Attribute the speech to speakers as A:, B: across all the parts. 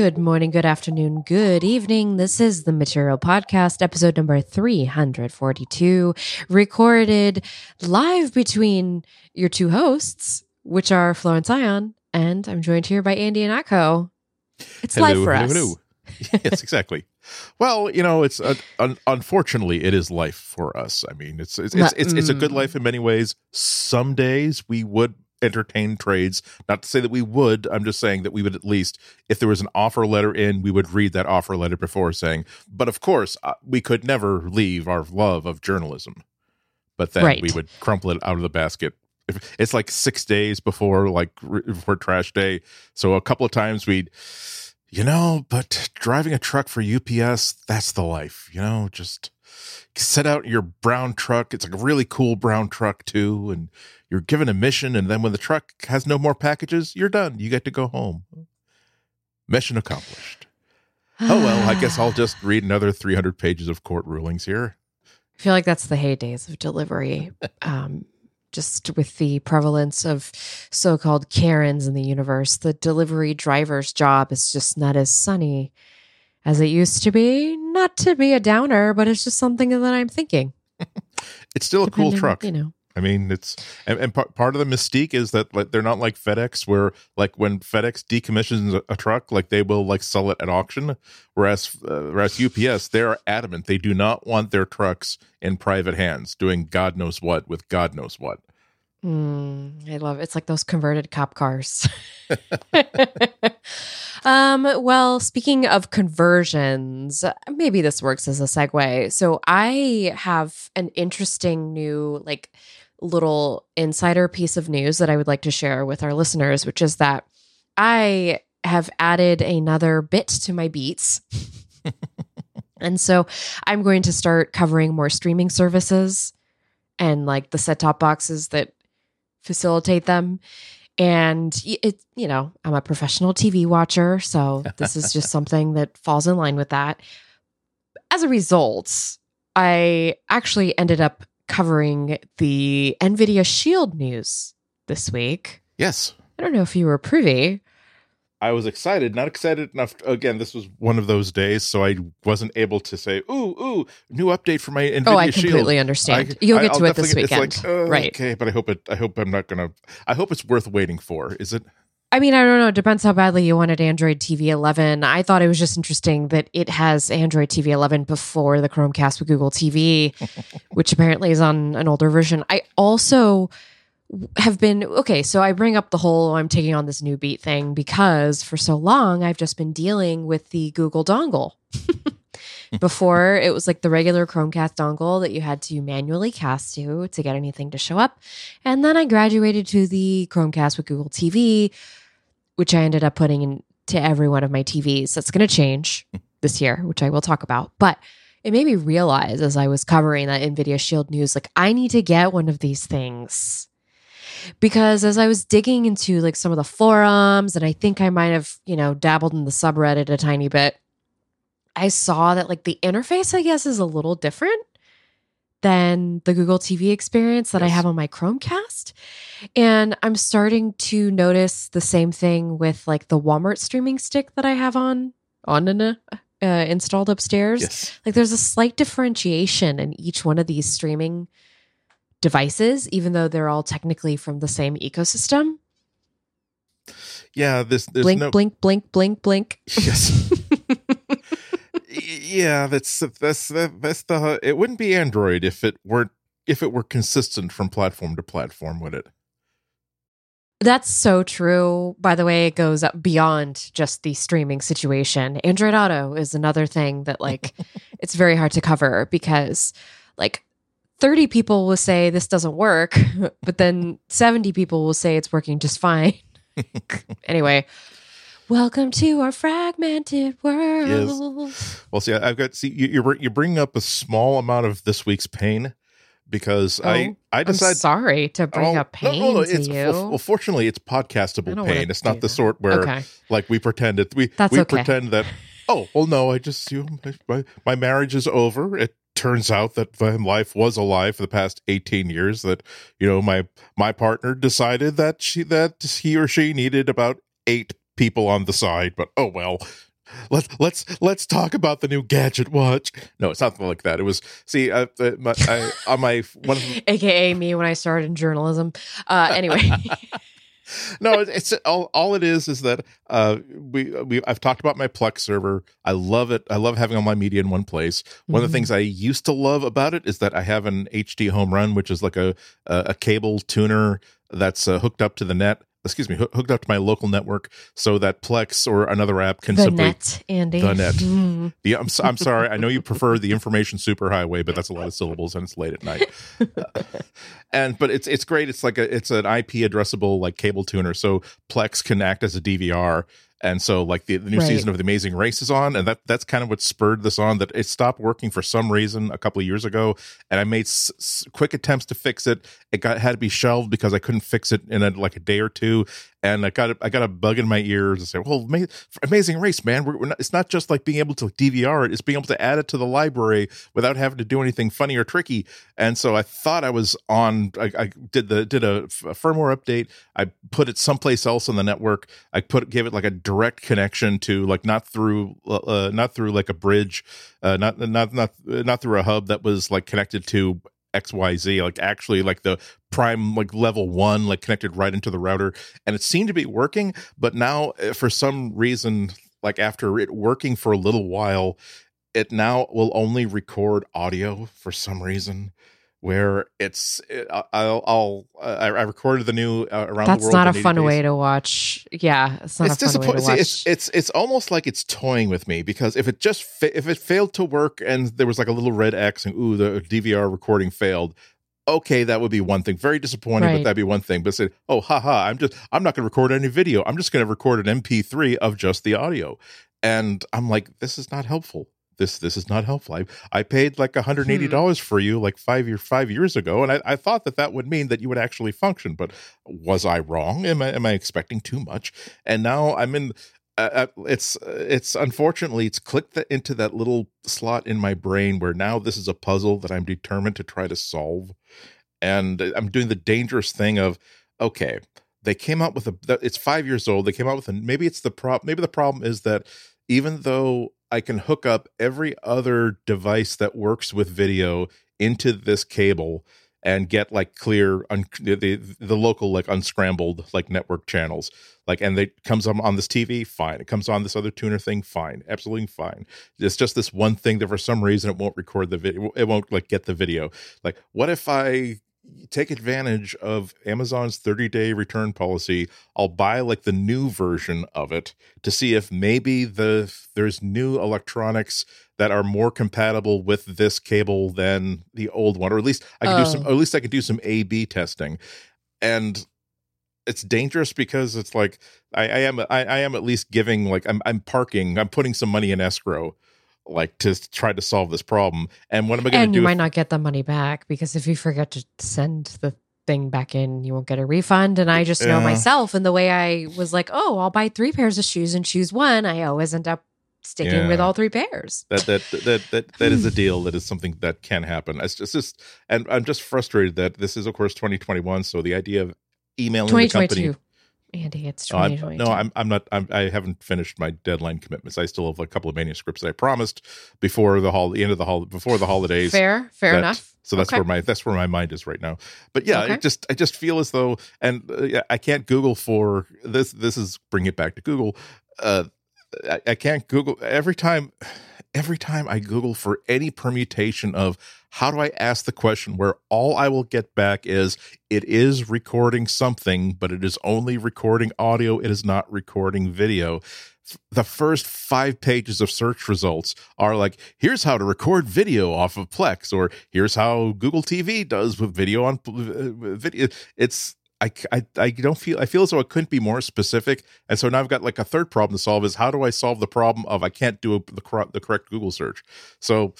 A: Good morning, good afternoon, good evening. This is the Material Podcast, episode number 342, recorded live between your two hosts, which are Florence Ion, and I'm joined here by Andy Ihnatko. It's
B: Hello,
A: live for
B: hello,
A: us.
B: hello. yes, exactly. Well, you know, it's uh, un- unfortunately it is life for us. I mean, it's it's it's, it's, it's a good
A: Mm.
B: life in many ways. Some days we would entertain trades. Not to say that we would. I'm just saying that we would at least, if there was an offer letter in, we would read that offer letter before saying. But of course, uh, we could never leave our love of journalism. But then
A: Right.
B: we would crumple it out of the basket. It's like six days before like before trash day. So a couple of times we'd you know, but driving a truck for UPS, that's the life, you know, just set out your brown truck. It's like a really cool brown truck too. And you're given a mission. And then when the truck has no more packages, you're done. You get to go home. Mission accomplished. Oh, well, I guess I'll just read another 300 pages of court rulings here.
A: I feel like that's the heydays of delivery. Um, just with the prevalence of so called Karens in the universe, the delivery driver's job is just not as sunny as it used to be. Not to be a downer, but it's just something that I'm thinking.
B: It's still a cool truck.
A: You know,
B: I mean, it's and, and part part of the mystique is that like they're not like FedEx, where like when FedEx decommissions a, truck, like they will like sell it at auction. Whereas uh, whereas UPS, they're adamant they do not want their trucks in private hands, doing God knows what with God knows what.
A: Mm, I love it. It's like those converted cop cars. um, well, speaking of conversions, maybe this works as a segue. So I have an interesting new like little insider piece of news that I would like to share with our listeners, which is that I have added another bit to my beats. and so I'm going to start covering more streaming services and like the set top boxes that facilitate them. And it, you know, I'm a professional TV watcher, so this is just something that falls in line with that. As a result, I actually ended up covering the NVIDIA Shield news this week.
B: Yes,
A: I don't know if you were privy.
B: I was excited, not excited enough. again, this was one of those days, so I wasn't able to say, "Ooh, ooh, new update for my Nvidia
A: oh, I
B: Shield."
A: completely understand.
B: I-
A: You'll
B: I-
A: get
B: I'll
A: to it this weekend,
B: like, uh,
A: right?
B: Okay, but I hope it. I hope I'm not gonna. I hope it's worth waiting for. Is it?
A: I mean, I don't know. It depends how badly you wanted Android TV 11. I thought it was just interesting that it has Android TV 11 before the Chromecast with Google TV, which apparently is on an older version. I also have been okay. So I bring up the whole I'm taking on this new beat thing because for so long I've just been dealing with the Google dongle. Before it was like the regular Chromecast dongle that you had to manually cast to to get anything to show up. And then I graduated to the Chromecast with Google TV, which I ended up putting into every one of my TVs. That's going to change this year, which I will talk about. But it made me realize as I was covering that NVIDIA Shield news, like, I need to get one of these things. Because as I was digging into like some of the forums, and I think I might have, you know, dabbled in the subreddit a tiny bit, I saw that like the interface, I guess, is a little different than the Google TV experience that I have on my Chromecast. And I'm starting to notice the same thing with like the Walmart streaming stick that I have on on uh, installed upstairs.
B: Yes.
A: Like there's a slight differentiation in each one of these streaming devices, even though they're all technically from the same ecosystem.
B: Yeah. This. There's
A: blink,
B: no.
A: blink, blink, blink, blink.
B: Yes. Yeah. That's that's that's the. It wouldn't be Android if it weren't if it were consistent from platform to platform, would it?
A: That's so true. By the way, it goes up beyond just the streaming situation. Android Auto is another thing that like it's very hard to cover because like 30 people will say this doesn't work, but then 70 people will say it's working just fine. anyway, welcome to our fragmented world.
B: Well, see, I- I've got see you. You bring- up a small amount of this week's pain because I
A: Oh,
B: I
A: I'm
B: decided.
A: sorry to bring
B: Oh,
A: up pain
B: no, no, no,
A: to
B: it's,
A: you.
B: Well, fortunately, it's podcastable pain. It's not the
A: that.
B: sort where,
A: okay.
B: like, we pretend it. We
A: That's
B: we
A: okay.
B: pretend that. Oh well, no. I just you know, my my marriage is over. It turns out that my life was a lie for the past eighteen years. That you know my my partner decided that she that he or she needed about eight people on the side. But oh well, let's let's let's talk about the new gadget watch. No, it's not like that. It was see, uh, uh, my, I, on my one of
A: AKA me when I started in journalism. Uh, anyway,
B: no, it's, all all it is is that uh we we I've talked about my Plex server. I love it. I love having all my media in one place. One of the
A: Mhm.
B: things I used to love about it is that I have an HDHomeRun, which is like a a, a cable tuner that's uh, hooked up to the net. Excuse me, hoo- hooked up to my local network, so that Plex or another app can
A: the
B: simply
A: net, Andy.
B: The net.
A: Mm.
B: the, I'm, I'm sorry. I know you prefer the information superhighway, but that's a lot of syllables and it's late at night. Uh, and but it's it's great. It's like a it's an IP addressable like cable tuner, so Plex can act as a DVR. And so, like the, the new
A: Right.
B: season of The Amazing Race is on, and that that's kind of what spurred this on. That it stopped working for some reason a couple of years ago, and I made s- s- quick attempts to fix it. It got had to be shelved because I couldn't fix it in a, like a day or two, and I got a, I got a bug in my ears and say, "Well, ma- Amazing Race, man, we're, we're not, it's not just like being able to DVR it; it's being able to add it to the library without having to do anything funny or tricky." And so I thought I was on. I, I did the did a, firmware update. I put it someplace else on the network. I put gave it like a direct connection to like not through uh, not through like a bridge, uh, not not not not through a hub that was like connected to XYZ, like actually like the prime like level one, like connected right into the router. And it seemed to be working, but now uh, for some reason, like after it working for a little while, it now will only record audio for some reason. Where it's, it, I'll, I'll, I, I recorded the new uh, around the
A: That's not a fun
B: days
A: way to watch. Yeah, it's not
B: it's
A: a fun way to
B: disappointing. It's it's it's almost like it's toying with me because if it just fa- if it failed to work and there was like a little red X and ooh the DVR recording failed, okay, that would be one thing. Very disappointing, but that'd be one thing. But say, oh, haha, I'm just I'm not going to record any video. I'm just going to record an MP3 of just the audio, and I'm like, this is not helpful. This this is not helpful. I I paid like 180
A: Hmm.
B: dollars for you like five year five years ago, and I, I thought that that would mean that you would actually function. But was I wrong? Am I am I expecting too much? And now I'm in. Uh, uh, it's it's unfortunately it's clicked the, into that little slot in my brain where now this is a puzzle that I'm determined to try to solve, and I'm doing the dangerous thing of okay, they came out with a it's five years old. They came out with a maybe it's the prop maybe the problem is that even though I can hook up every other device that works with video into this cable and get like clear un- the the local like unscrambled like network channels. Like and it comes on on this tv fine. It comes on this other tuner thing? Fine. Absolutely fine. It's just this one thing that for some reason it won't record the video it won't like get the video. Like what if i take advantage of amazon's 30 day return policy i'll buy like the new version of it to see if maybe the there's new electronics that are more compatible with this cable than the old one or at least i can do some
A: Oh.
B: at least i could do some a b testing and it's dangerous because it's like I, I am I, I am at least giving like I'm I'm parking I'm putting some money in escrow like to try to solve this problem and what am I going to do?
A: and you might
B: if-
A: not get the money back because if you forget to send the thing back in, you won't get a refund. And I just know
B: Yeah.
A: myself and the way I was like, oh, I'll buy three pairs of shoes and choose one. I always end up sticking with all three pairs.
B: that that that that that is a deal that is something that can happen it's just, it's just and I'm just frustrated that this is of course 2021 so the idea of emailing the company
A: 2022. Andy, it's
B: I'm,
A: 2022.
B: no, I'm I'm not. I'm, I haven't finished my deadline commitments. I still have a couple of manuscripts that I promised before the hol- the end of the hall, before the holidays.
A: fair, fair
B: that-
A: enough.
B: So that's
A: Okay.
B: where my that's where my mind is right now. But yeah,
A: Okay.
B: I just I just feel as though, and uh, yeah, I can't Google for this. This is bring it back to Google. Uh, I, I can't Google every time. Every time I Google for any permutation of how do I ask the question where all I will get back is it is recording something, but it is only recording audio. It is not recording video. The first five pages of search results are like, here's how to record video off of Plex, or here's how Google TV does with video on uh, video. It's I, I, I don't feel I feel as though it couldn't be more specific, and so now I've got like a third problem to solve: is how do I solve the problem of I can't do the cor- the correct Google search? So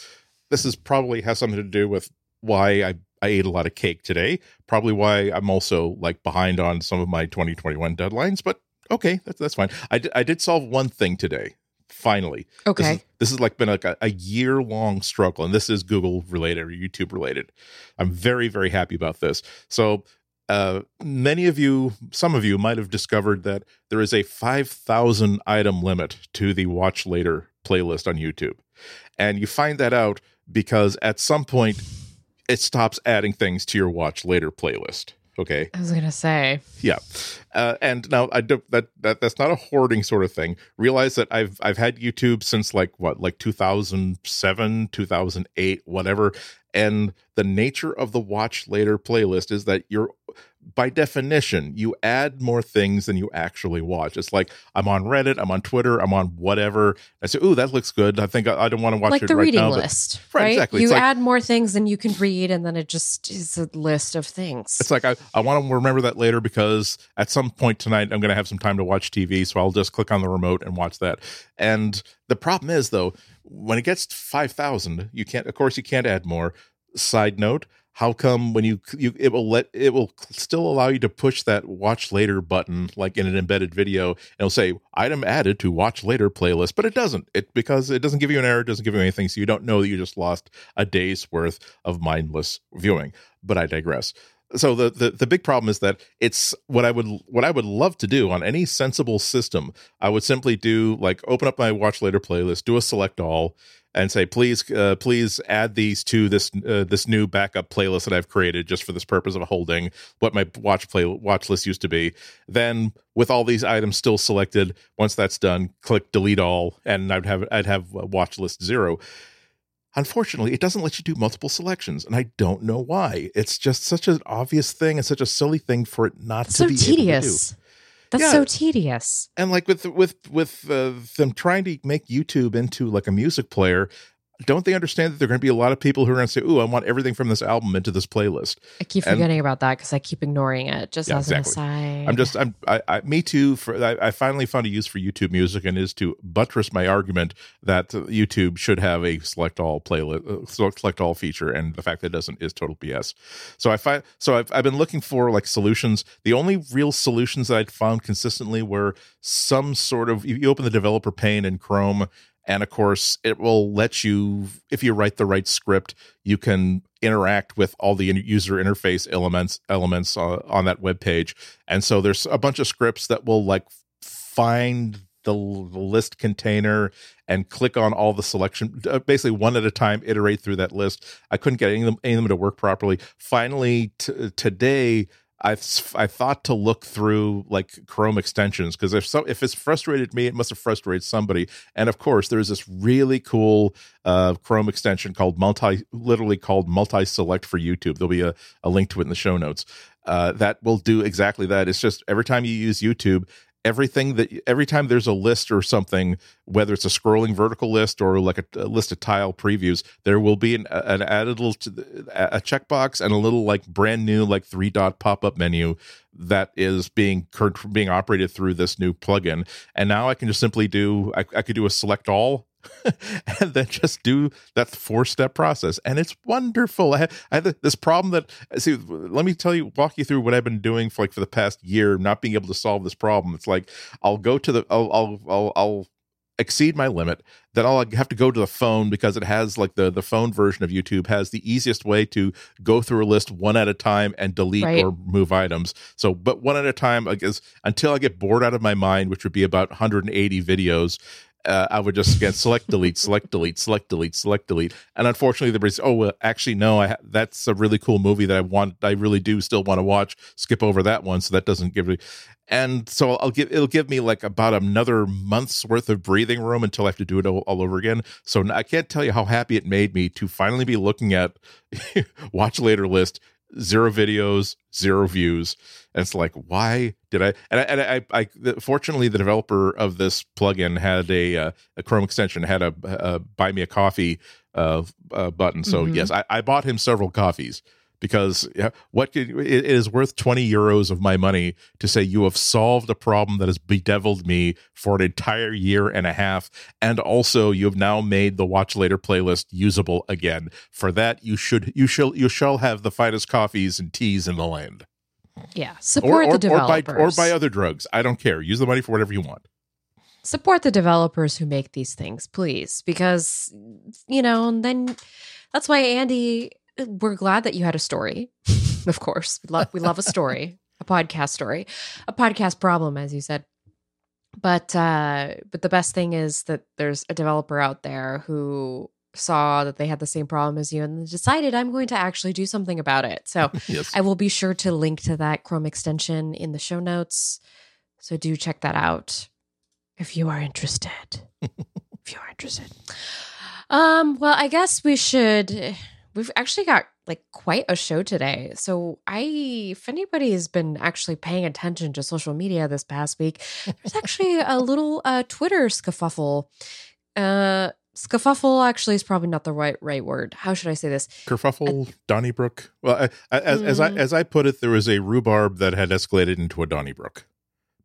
B: this is probably has something to do with why I I ate a lot of cake today. Probably why I'm also like behind on some of my 2021 deadlines, but okay, that's that's fine. I did, I did solve one thing today. Finally, this
A: Okay.
B: is, this is like been like a, a year long struggle, and this is Google related or YouTube related. I'm very very happy about this. So uh, many of you, some of you might have discovered that there is a 5,000 item limit to the watch later playlist on YouTube. And you find that out because at some point it stops adding things to your watch later playlist. Okay.
A: I was gonna say.
B: Yeah, uh, and now I do that, that that's not a hoarding sort of thing. Realize that I've I've had YouTube since like what like 2007, 2008, whatever. And the nature of the watch later playlist is that you're by definition, you add more things than you actually watch. It's like I'm on Reddit, I'm on Twitter, I'm on whatever. I say, "Ooh, that looks good. I think I, I don't want to watch
A: like
B: it
A: the
B: right
A: reading
B: now." but-
A: list,
B: Right,
A: right?
B: exactly.
A: You
B: It's like-
A: add more things than you can read, and then it just is a list of things.
B: It's like I, I want to remember that later because at some point tonight I'm going to have some time to watch TV, so I'll just click on the remote and watch that. And the problem is though, when it gets to five thousand, you can't. Of course, you can't add more. Side note: How come when you you it will let it will still allow you to push that watch later button like in an embedded video, and it'll say item added to watch later playlist, but it doesn't. It because it doesn't give you an error, it doesn't give you anything, so you don't know that you just lost a day's worth of mindless viewing. But I digress so the, the the big problem is that it's what I would what I would love to do on any sensible system. I would simply do like open up my watch later playlist, do a select all, and say please uh, please add these to this uh, this new backup playlist that I've created just for this purpose of holding what my watch play watch list used to be. Then with all these items still selected, once that's done, click delete all, and I'd have I'd have uh, watch list zero. Unfortunately, it doesn't let you do multiple selections, and I don't know why. It's just such an obvious thing and such a silly thing for it not
A: That's
B: to
A: so
B: be able to do.
A: tedious. That's
B: Yeah.
A: so tedious.
B: And like with with with uh, them trying to make YouTube into like a music player, don't they understand that there are going to be a lot of people who are going to say, "Ooh, I want everything from this album into this playlist."
A: I keep
B: And-
A: forgetting about that because I keep ignoring it. Just
B: Yeah,
A: as
B: exactly.
A: an aside,
B: I'm just, I'm, I, I me too. For I, I finally found a use for YouTube Music, and is to buttress my argument that YouTube should have a select all playlist, uh, select all feature, and the fact that it doesn't is total BS. So I find, so I've, I've been looking for like solutions. The only real solutions that I'd found consistently were some sort of. You open the developer pane in Chrome. And of course, it will let you, if you write the right script, you can interact with all the user interface elements elements uh, on that web page. And so there's a bunch of scripts that will like find the, the list container and click on all the selection, uh, basically one at a time, iterate through that list. I couldn't get any of them, any of them to work properly. Finally, t- today. I I thought to look through like Chrome extensions because if so if it's frustrated me, it must have frustrated somebody. And of course, there's this really cool uh, Chrome extension called multi, literally called multi select for YouTube. There'll be a, a link to it in the show notes. Uh, that will do exactly that. It's just every time you use YouTube, everything that every time there's a list or something, whether it's a scrolling vertical list or like a, a list of tile previews, there will be an, an added little a checkbox and a little like brand new like three dot pop up menu that is being being operated through this new plugin. And now I can just simply do I, I could do a select all and then just do that four step process. And it's wonderful. I have, I this problem that see let me tell you walk you through what i've been doing for like for the past year not being able to solve this problem. It's like i'll go to the i'll i'll i'll, I'll exceed my limit then i'll have to go to the phone because it has like the the phone version of youtube has the easiest way to go through a list one at a time and delete
A: Right.
B: or move items. So but one at a time i guess until i get bored out of my mind which would be about 180 videos uh, I would just again select delete, select delete, select delete, select delete, and unfortunately, everybody's oh well, actually no, I ha- that's a really cool movie that I want, I really do still want to watch. Skip over that one, so that doesn't give me, and so I'll give it'll give me like about another month's worth of breathing room until I have to do it all, all over again. So I can't tell you how happy it made me to finally be looking at watch later list zero videos, zero views. And it's like, why did I? And I, and I, I, I fortunately, the developer of this plugin had a uh, a Chrome extension had a, a buy me a coffee uh, uh, button. So
A: Mhm.
B: yes, I, I bought him several coffees because yeah, what could, it is worth 20 euros of my money to say you have solved a problem that has bedeviled me for an entire year and a half and also you have now made the watch later playlist usable again. For that you should you shall you shall have the finest coffees and teas in the land.
A: Yeah, support
B: or,
A: the
B: or, or buy
A: developers.
B: or buy other drugs. I don't care. Use the money for whatever you want.
A: Support the developers who make these things, please, because you know. And then that's why Andy, we're glad that you had a story. of course. We love we love a story, a podcast story, a podcast problem, as you said. But uh, but the best thing is that there's a developer out there who saw that they had the same problem as you and decided I'm going to actually do something about it. So
B: yes.
A: I will be sure to link to that Chrome extension in the show notes. So do check that out if you are interested. if you are interested. Um, well, I guess we should we've actually got like quite a show today. So I if anybody has been actually paying attention to social media this past week, there's actually a little uh Twitter scuffle. Uh scuffle actually is probably not the right right word. How should I say this?
B: Kerfuffle, Donnybrook. Well, I, I, as, as I
A: Mm.
B: as I put it, there was a rhubarb that had escalated into a Donnybrook,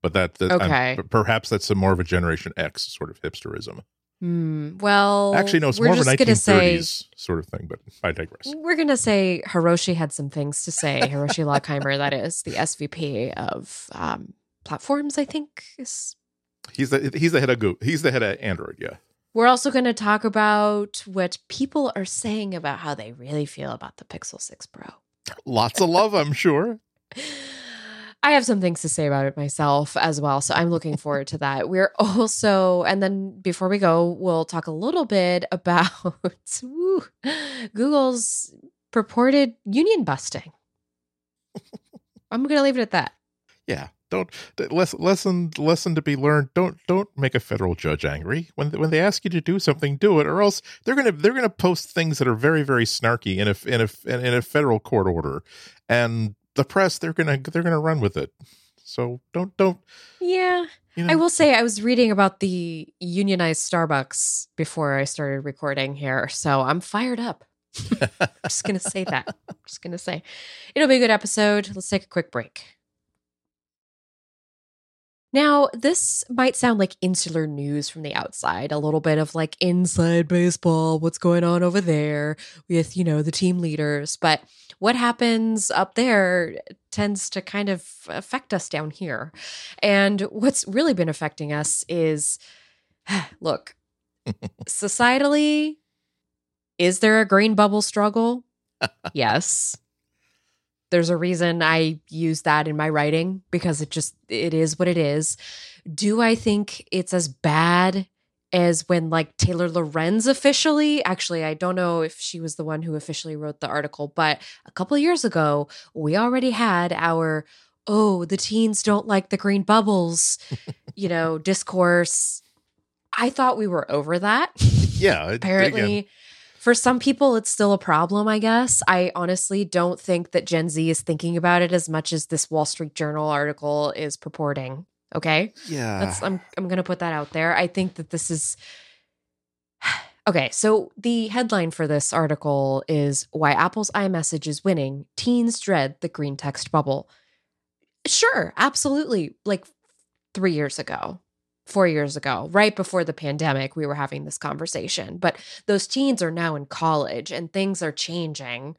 B: but that, that I'm-
A: Okay.
B: perhaps that's a more of a Generation X sort of hipsterism.
A: Hmm. Well,
B: Actually, no, it's more of a
A: just gonna say
B: 1930s sort of thing. But I digress.
A: We're going to say Hiroshi had some things to say. Hiroshi Lockheimer, that is the SVP of um, platforms, I think. Is.
B: He's the he's the head of Google. He's the head of Android. Yeah.
A: We're also going to talk about what people are saying about how they really feel about the Pixel 6 Pro.
B: Lots of love, I'm sure.
A: I have some things to say about it myself as well. So I'm looking forward to that. We're also, and then before we go, we'll talk a little bit about woo, Google's purported union busting. I'm going to leave it at that.
B: Yeah. Don't lesson lesson to be learned. Don't don't make a federal judge angry when when they ask you to do something. Do it, or else they're gonna they're gonna post things that are very very snarky in a in a in a federal court order, and the press they're gonna they're gonna run with it. So don't don't
A: Yeah.
B: you know.
A: I will say I was reading about the unionized Starbucks before I started recording here. So I'm fired up. I'm just going to say that. I'm just going to say it'll be a good episode. Let's take a quick break. Now, this might sound like insular news from the outside, a little bit of like inside baseball, what's going on over there with, you know, the team leaders. But what happens up there tends to kind of affect us down here. And what's really been affecting us is look, societally, is there a green bubble struggle? yes. There's a reason I use that in my writing because it just it is what it is. Do I think it's as bad as when like Taylor Lorenz officially actually I don't know if she was the one who officially wrote the article, but a couple of years ago we already had our oh, the teens don't like the green bubbles, you know, discourse. I thought we were over that.
B: yeah.
A: Apparently,
B: again,
A: for some people, it's still a problem, I guess. I honestly don't think that Gen Z is thinking about it as much as this Wall Street Journal article is purporting. Okay.
B: yeah.
A: That's I'm I'm gonna put that out there. I think that this is okay. So the headline for this article is why Apple's iMessage is winning. Teens dread the green text bubble. Sure, absolutely. Like three years ago, four years ago, right before the pandemic, we were having this conversation. But those teens are now in college and things are changing.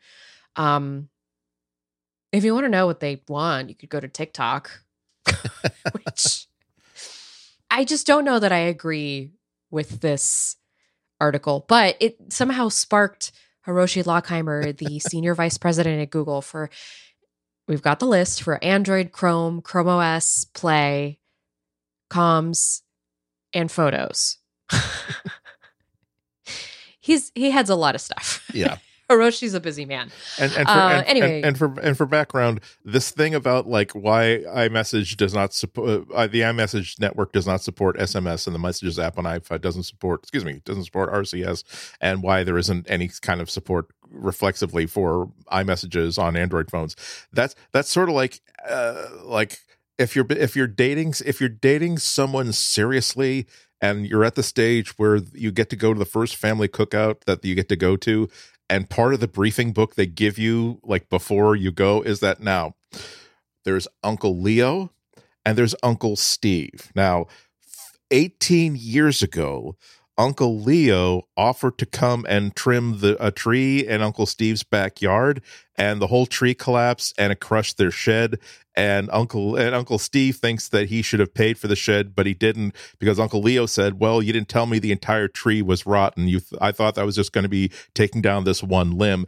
A: Um, if you want to know what they want, you could go to TikTok, which I just don't know that I agree with this article, but it somehow sparked Hiroshi Lockheimer, the senior vice president at Google, for we've got the list for Android, Chrome, Chrome OS, Play, Comms, and Photos. He's he heads a lot of stuff.
B: yeah.
A: Hiroshi's a busy man.
B: And, and for
A: Uh,
B: and,
A: anyway.
B: and, and for and for background, this thing about like why iMessage does not support uh, the iMessage network does not support SMS and the Messages app on iPhone doesn't support excuse me doesn't support RCS and why there isn't any kind of support reflexively for iMessages on Android phones. That's that's sort of like uh, like if you're if you're dating if you're dating someone seriously and you're at the stage where you get to go to the first family cookout that you get to go to and part of the briefing book they give you like before you go is that now there's uncle leo and there's uncle steve. Now 18 years ago uncle leo offered to come and trim the a tree in uncle steve's backyard and the whole tree collapsed and it crushed their shed. And uncle and uncle steve thinks that he should have paid for the shed but he didn't because uncle leo said well you didn't tell me the entire tree was rotten. You th- i thought that was just going to be taking down this one limb.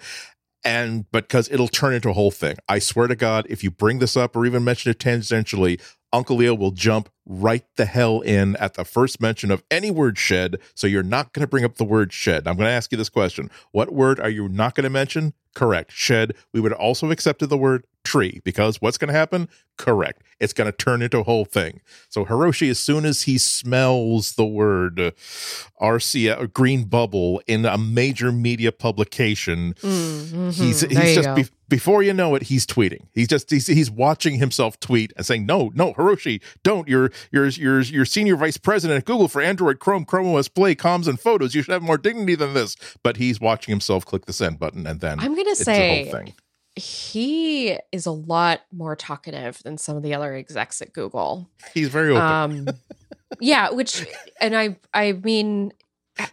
B: And because it'll turn into a whole thing. I swear to God, if you bring this up or even mention it tangentially, Uncle Leo will jump right the hell in at the first mention of any word shed. So you're not going to bring up the word shed. I'm going to ask you this question What word are you not going to mention? Correct. Shed. We would also accepted the word tree because what's going to happen? Correct. It's going to turn into a whole thing. So Hiroshi, as soon as he smells the word uh, RCA green bubble in a major media publication,
A: Mm-hmm.
B: he's he's just be, before you know it, he's tweeting. He's just he's, he's watching himself tweet and saying, "No, no, Hiroshi, don't. You're you're you're you're senior vice president at Google for Android, Chrome, Chrome OS, Play, comms, and photos. You should have more dignity than this." But he's watching himself click the send button, and then
A: I'm
B: it's a
A: say
B: whole thing.
A: He is a lot more talkative than some of the other execs at Google.
B: He's very open.
A: Um, yeah, which, and I, I mean,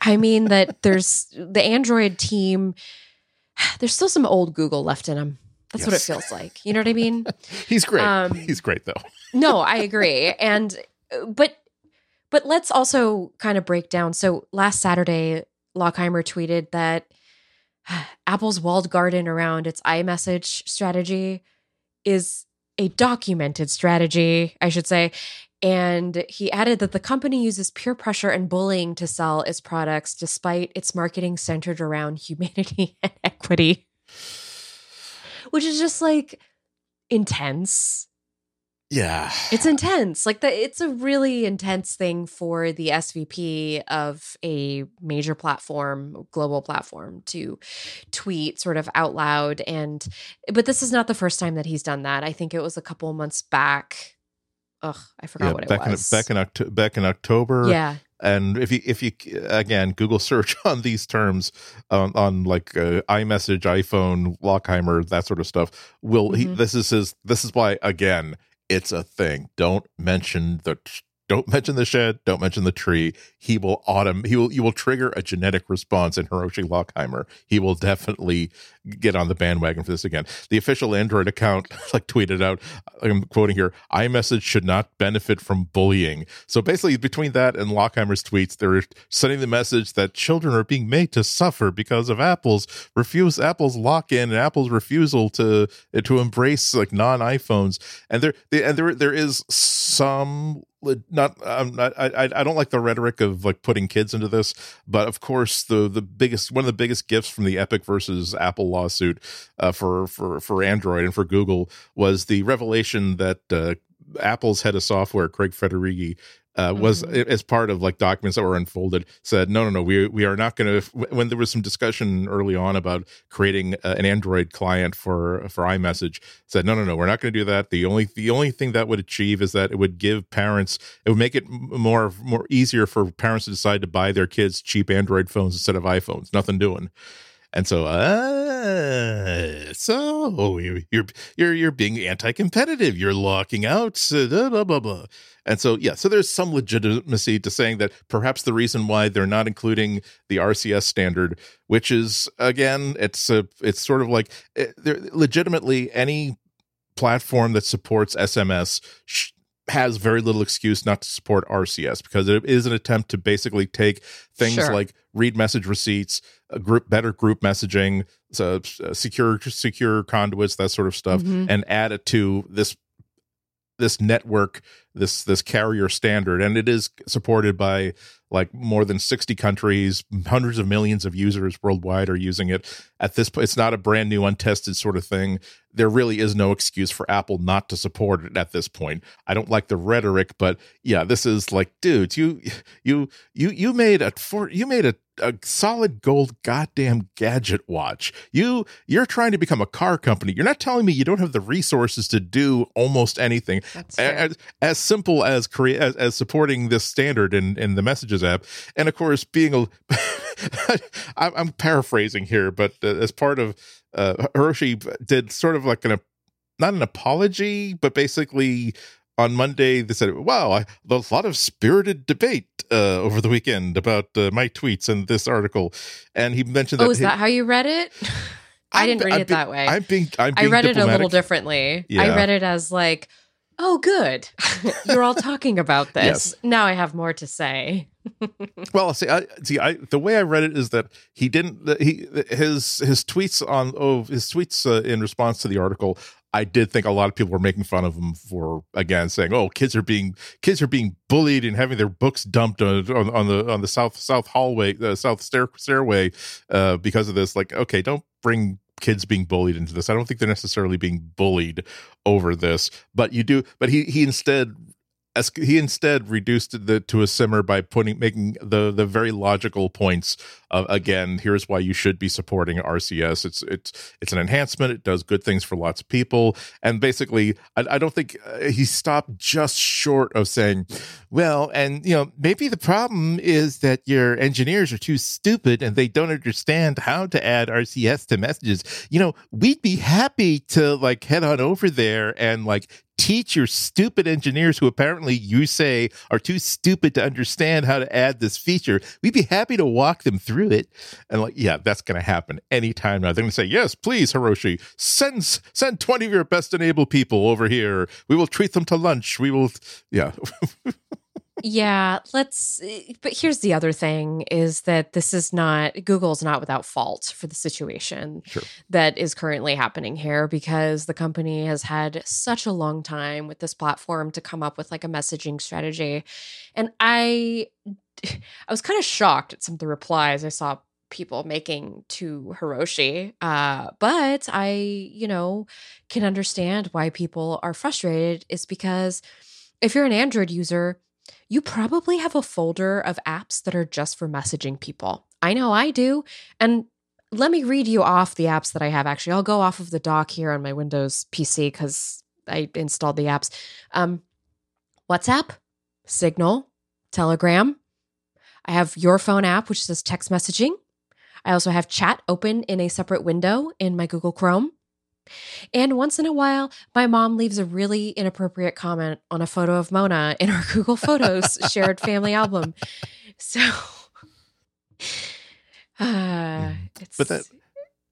A: I mean that there's the Android team. There's still some old Google left in him. That's what it feels like. You know what I mean?
B: he's great.
A: um,
B: he's great though.
A: No, I agree. And but but let's also kind of break down. So last Saturday, Lockheimer tweeted that Apple's walled garden around its iMessage strategy is a documented strategy, I should say. And he added that the company uses peer pressure and bullying to sell its products despite its marketing centered around humanity and equity. Which is just like intense
B: Yeah,
A: it's intense like the it's a really intense thing for the svp of a major platform global platform to tweet sort of out loud and but this is not the first time that he's done that i think it was a couple of months back ugh i forgot
B: yeah.
A: what it
B: Back in
A: was
B: back in Octo- back in October.
A: yeah
B: and if you if you again google search on these terms um, on like uh, imessage iphone lockheimer that sort of stuff will he
A: Mhm.
B: this is his this is why again it's a thing. Don't mention the don't mention the shed. Don't mention the tree. He will autom he will you will trigger a genetic response in hiroshi lockheimer. He will definitely get on the bandwagon for this again. The official android account like tweeted out i'm quoting here imessage should not benefit from bullying. So basically, between that and Lockheimer's tweets, they're sending the message that children are being made to suffer because of Apple's refuse, Apple's lock-in, and Apple's refusal to to embrace like non-iPhones. And there, and there, there is some not um, I, I I don't like the rhetoric of like putting kids into this, but of course the the biggest one of the biggest gifts from the Epic versus Apple lawsuit uh, for for for Android and for Google was the revelation that uh, Apple's head of software Craig Federighi uh, was
A: Mhm.
B: as part of like documents that were unfolded said no no no we we are not going to when there was some discussion early on about creating uh, an android client for for iMessage said no no no we're not going to do that. The only the only thing that would achieve is that it would give parents it would make it more more easier for parents to decide to buy their kids cheap android phones instead of iPhones. Nothing doing and so, uh, so you're you're you're, you're being anti-competitive. You're locking out, blah, blah blah. And so, yeah, so there's some legitimacy to saying that perhaps the reason why they're not including the RCS standard, which is again, it's a, it's sort of like eh, there legitimately any platform that supports SMS sh- has very little excuse not to support RCS because it is an attempt to basically take things
A: Sure.
B: like read message receipts, group better group messaging, so, uh, secure secure conduits, that sort of stuff,
A: Mhm.
B: and add it to this this network this this carrier standard. And it is supported by like more than 60 countries. Hundreds of millions of users worldwide are using it. At this point it's not a brand new untested sort of thing. There really is no excuse for apple not to support it at this point. I don't like the rhetoric but yeah this is like dudes you you you you made a for you made a a solid gold goddamn gadget watch. You you're trying to become a car company. You're not telling me you don't have the resources to do almost anything.
A: That's
B: as, as simple as create as, as supporting this standard in in the messages app and of course being a I'm, paraphrasing here but uh, as part of uh hiroshi did sort of like an not an apology but basically on monday they said wow I, a lot of spirited debate uh over the weekend about uh, my tweets and this article and he mentioned that
A: oh, is that how you read it? I didn't read
B: I'm
A: it that way.
B: i'm being i'm
A: I
B: being
A: read it a little
B: diplomatic.
A: differently. I read it as like, oh, good. You're all talking about this.
B: Yes.
A: Now I have more to say.
B: well, see, I, see, I the way I read it is that he didn't. He his his tweets on oh his tweets uh, in response to the article. I did think a lot of people were making fun of him for again saying, "Oh, kids are being kids are being bullied and having their books dumped on, on, on the on the south south hallway, the south stair, stairway uh, because of this." Like, okay, don't bring kids being bullied into this. I don't think they're necessarily being bullied over this, but you do. But he he instead he instead reduced the to a simmer by putting making the the very logical points of again here's why you should be supporting RCS it's it's it's an enhancement. It does good things for lots of people. And basically I, I don't think uh, he stopped just short of saying well and you know maybe the problem is that your engineers are too stupid and they don't understand how to add RCS to messages. You know we'd be happy to like head on over there and like teach your stupid engineers who apparently you say are too stupid to understand how to add this feature. We'd be happy to walk them through it. And like, yeah, that's going to happen anytime now. They're going to say, yes, please, Hiroshi, send, send 20 of your best enabled people over here. We will treat them to lunch. We will, yeah.
A: yeah, let's but here's the other thing is that this is not Google's not without fault for the situation
B: sure.
A: that is currently happening here because the company has had such a long time with this platform to come up with like a messaging strategy. And I I was kind of shocked at some of the replies I saw people making to Hiroshi. Uh, but I, you know, can understand why people are frustrated is because if you're an Android user, you probably have a folder of apps that are just for messaging people. I know I do. And let me read you off the apps that I have. Actually, I'll go off of the dock here on my Windows PC because I installed the apps. Um, WhatsApp, Signal, Telegram. I have Your Phone app, which says text messaging. I also have chat open in a separate window in my Google Chrome. And once in a while, my mom leaves a really inappropriate comment on a photo of Mona in our Google Photos shared family album. So, uh, it's,
B: but that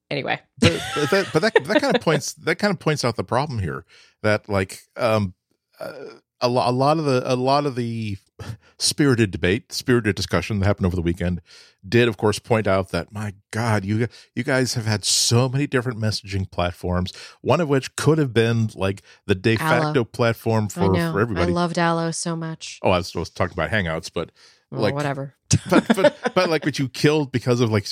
A: anyway,
B: but, but that but that that kind of points that kind of points out the problem here that like um uh, a, lo- a lot of the a lot of the spirited debate, spirited discussion that happened over the weekend did of course point out that my god, you you guys have had so many different messaging platforms, one of which could have been like the de facto
A: Allo.
B: platform for for everybody.
A: I loved Allo so much.
B: oh, I was, I was talking about Hangouts, but
A: Well,
B: like
A: whatever.
B: but but but like what you killed because of like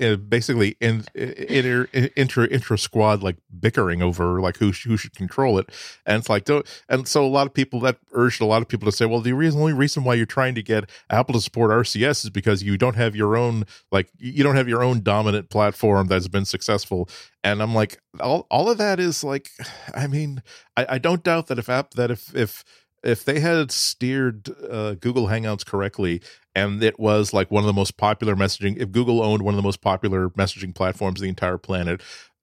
B: uh, basically in inter intra intra squad like bickering over like who sh- who should control it and it's like don't and so a lot of people that urged a lot of people to say well the reason only reason why you're trying to get Apple to support RCS is because you don't have your own like you don't have your own dominant platform that's been successful and I'm like all all of that is like I mean I, I don't doubt that if app that if if if they had steered uh, Google Hangouts correctly and it was like one of the most popular messaging if Google owned one of the most popular messaging platforms the entire planet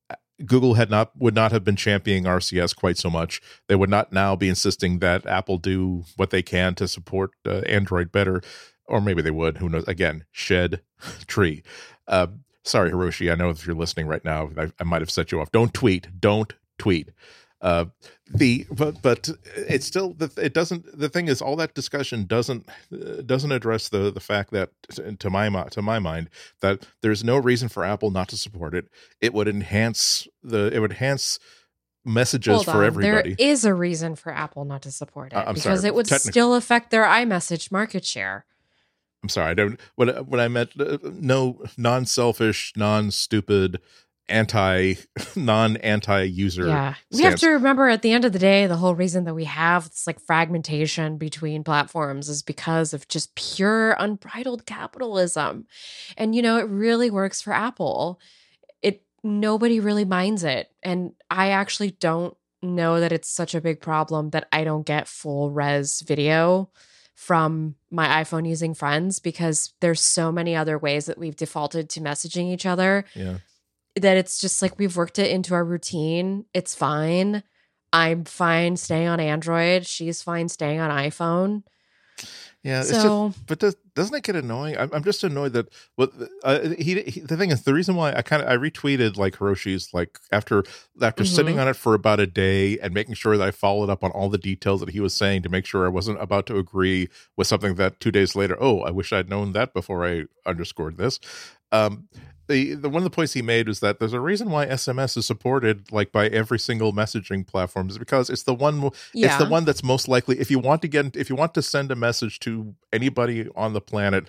B: uh, Google had not would not have been championing RCS quite so much. They would not now be insisting that Apple do what they can to support uh, Android better, or maybe they would. Who knows? Again, shed tree. Uh, sorry, Hiroshi. I know if you're listening right now, I, I might have set you off. Don't tweet. Don't tweet uh the but but it's still the it doesn't the thing is all that discussion doesn't uh, doesn't address the the fact that to my to my mind that there's no reason for apple not to support it it would enhance the it would enhance messages
A: Hold
B: for
A: on.
B: everybody
A: There is a reason for Apple not to support it
B: Uh,
A: because
B: sorry,
A: it would
B: technic-
A: still affect their iMessage market share.
B: i'm sorry i don't what what i meant uh, no non-selfish non-stupid anti non anti user
A: Yeah. We have to remember at the end of the day, the whole reason that we have this like fragmentation between platforms is because of just pure unbridled capitalism. And you know, it really works for Apple. It nobody really minds it. And I actually don't know that it's such a big problem that I don't get full res video from my iPhone using friends because there's so many other ways that we've defaulted to messaging each other
B: yeah
A: that it's just like we've worked it into our routine. It's fine. I'm fine staying on Android. She's fine staying on iPhone.
B: Yeah, it's
A: So-
B: just, but does, doesn't it get annoying? I'm, I'm just annoyed that what uh, he, he the thing is the reason why I kind of I retweeted like Hiroshi's like after after
A: Mm-hmm.
B: sitting on it for about a day and making sure that I followed up on all the details that he was saying to make sure I wasn't about to agree with something that two days later oh I wish I'd known that before I underscored this. Um, the, the one of the points he made was that there's a reason why SMS is supported like by every single messaging platform is because it's the one mo- it's the one that's most likely if you want to get if you want to send a message to anybody on the planet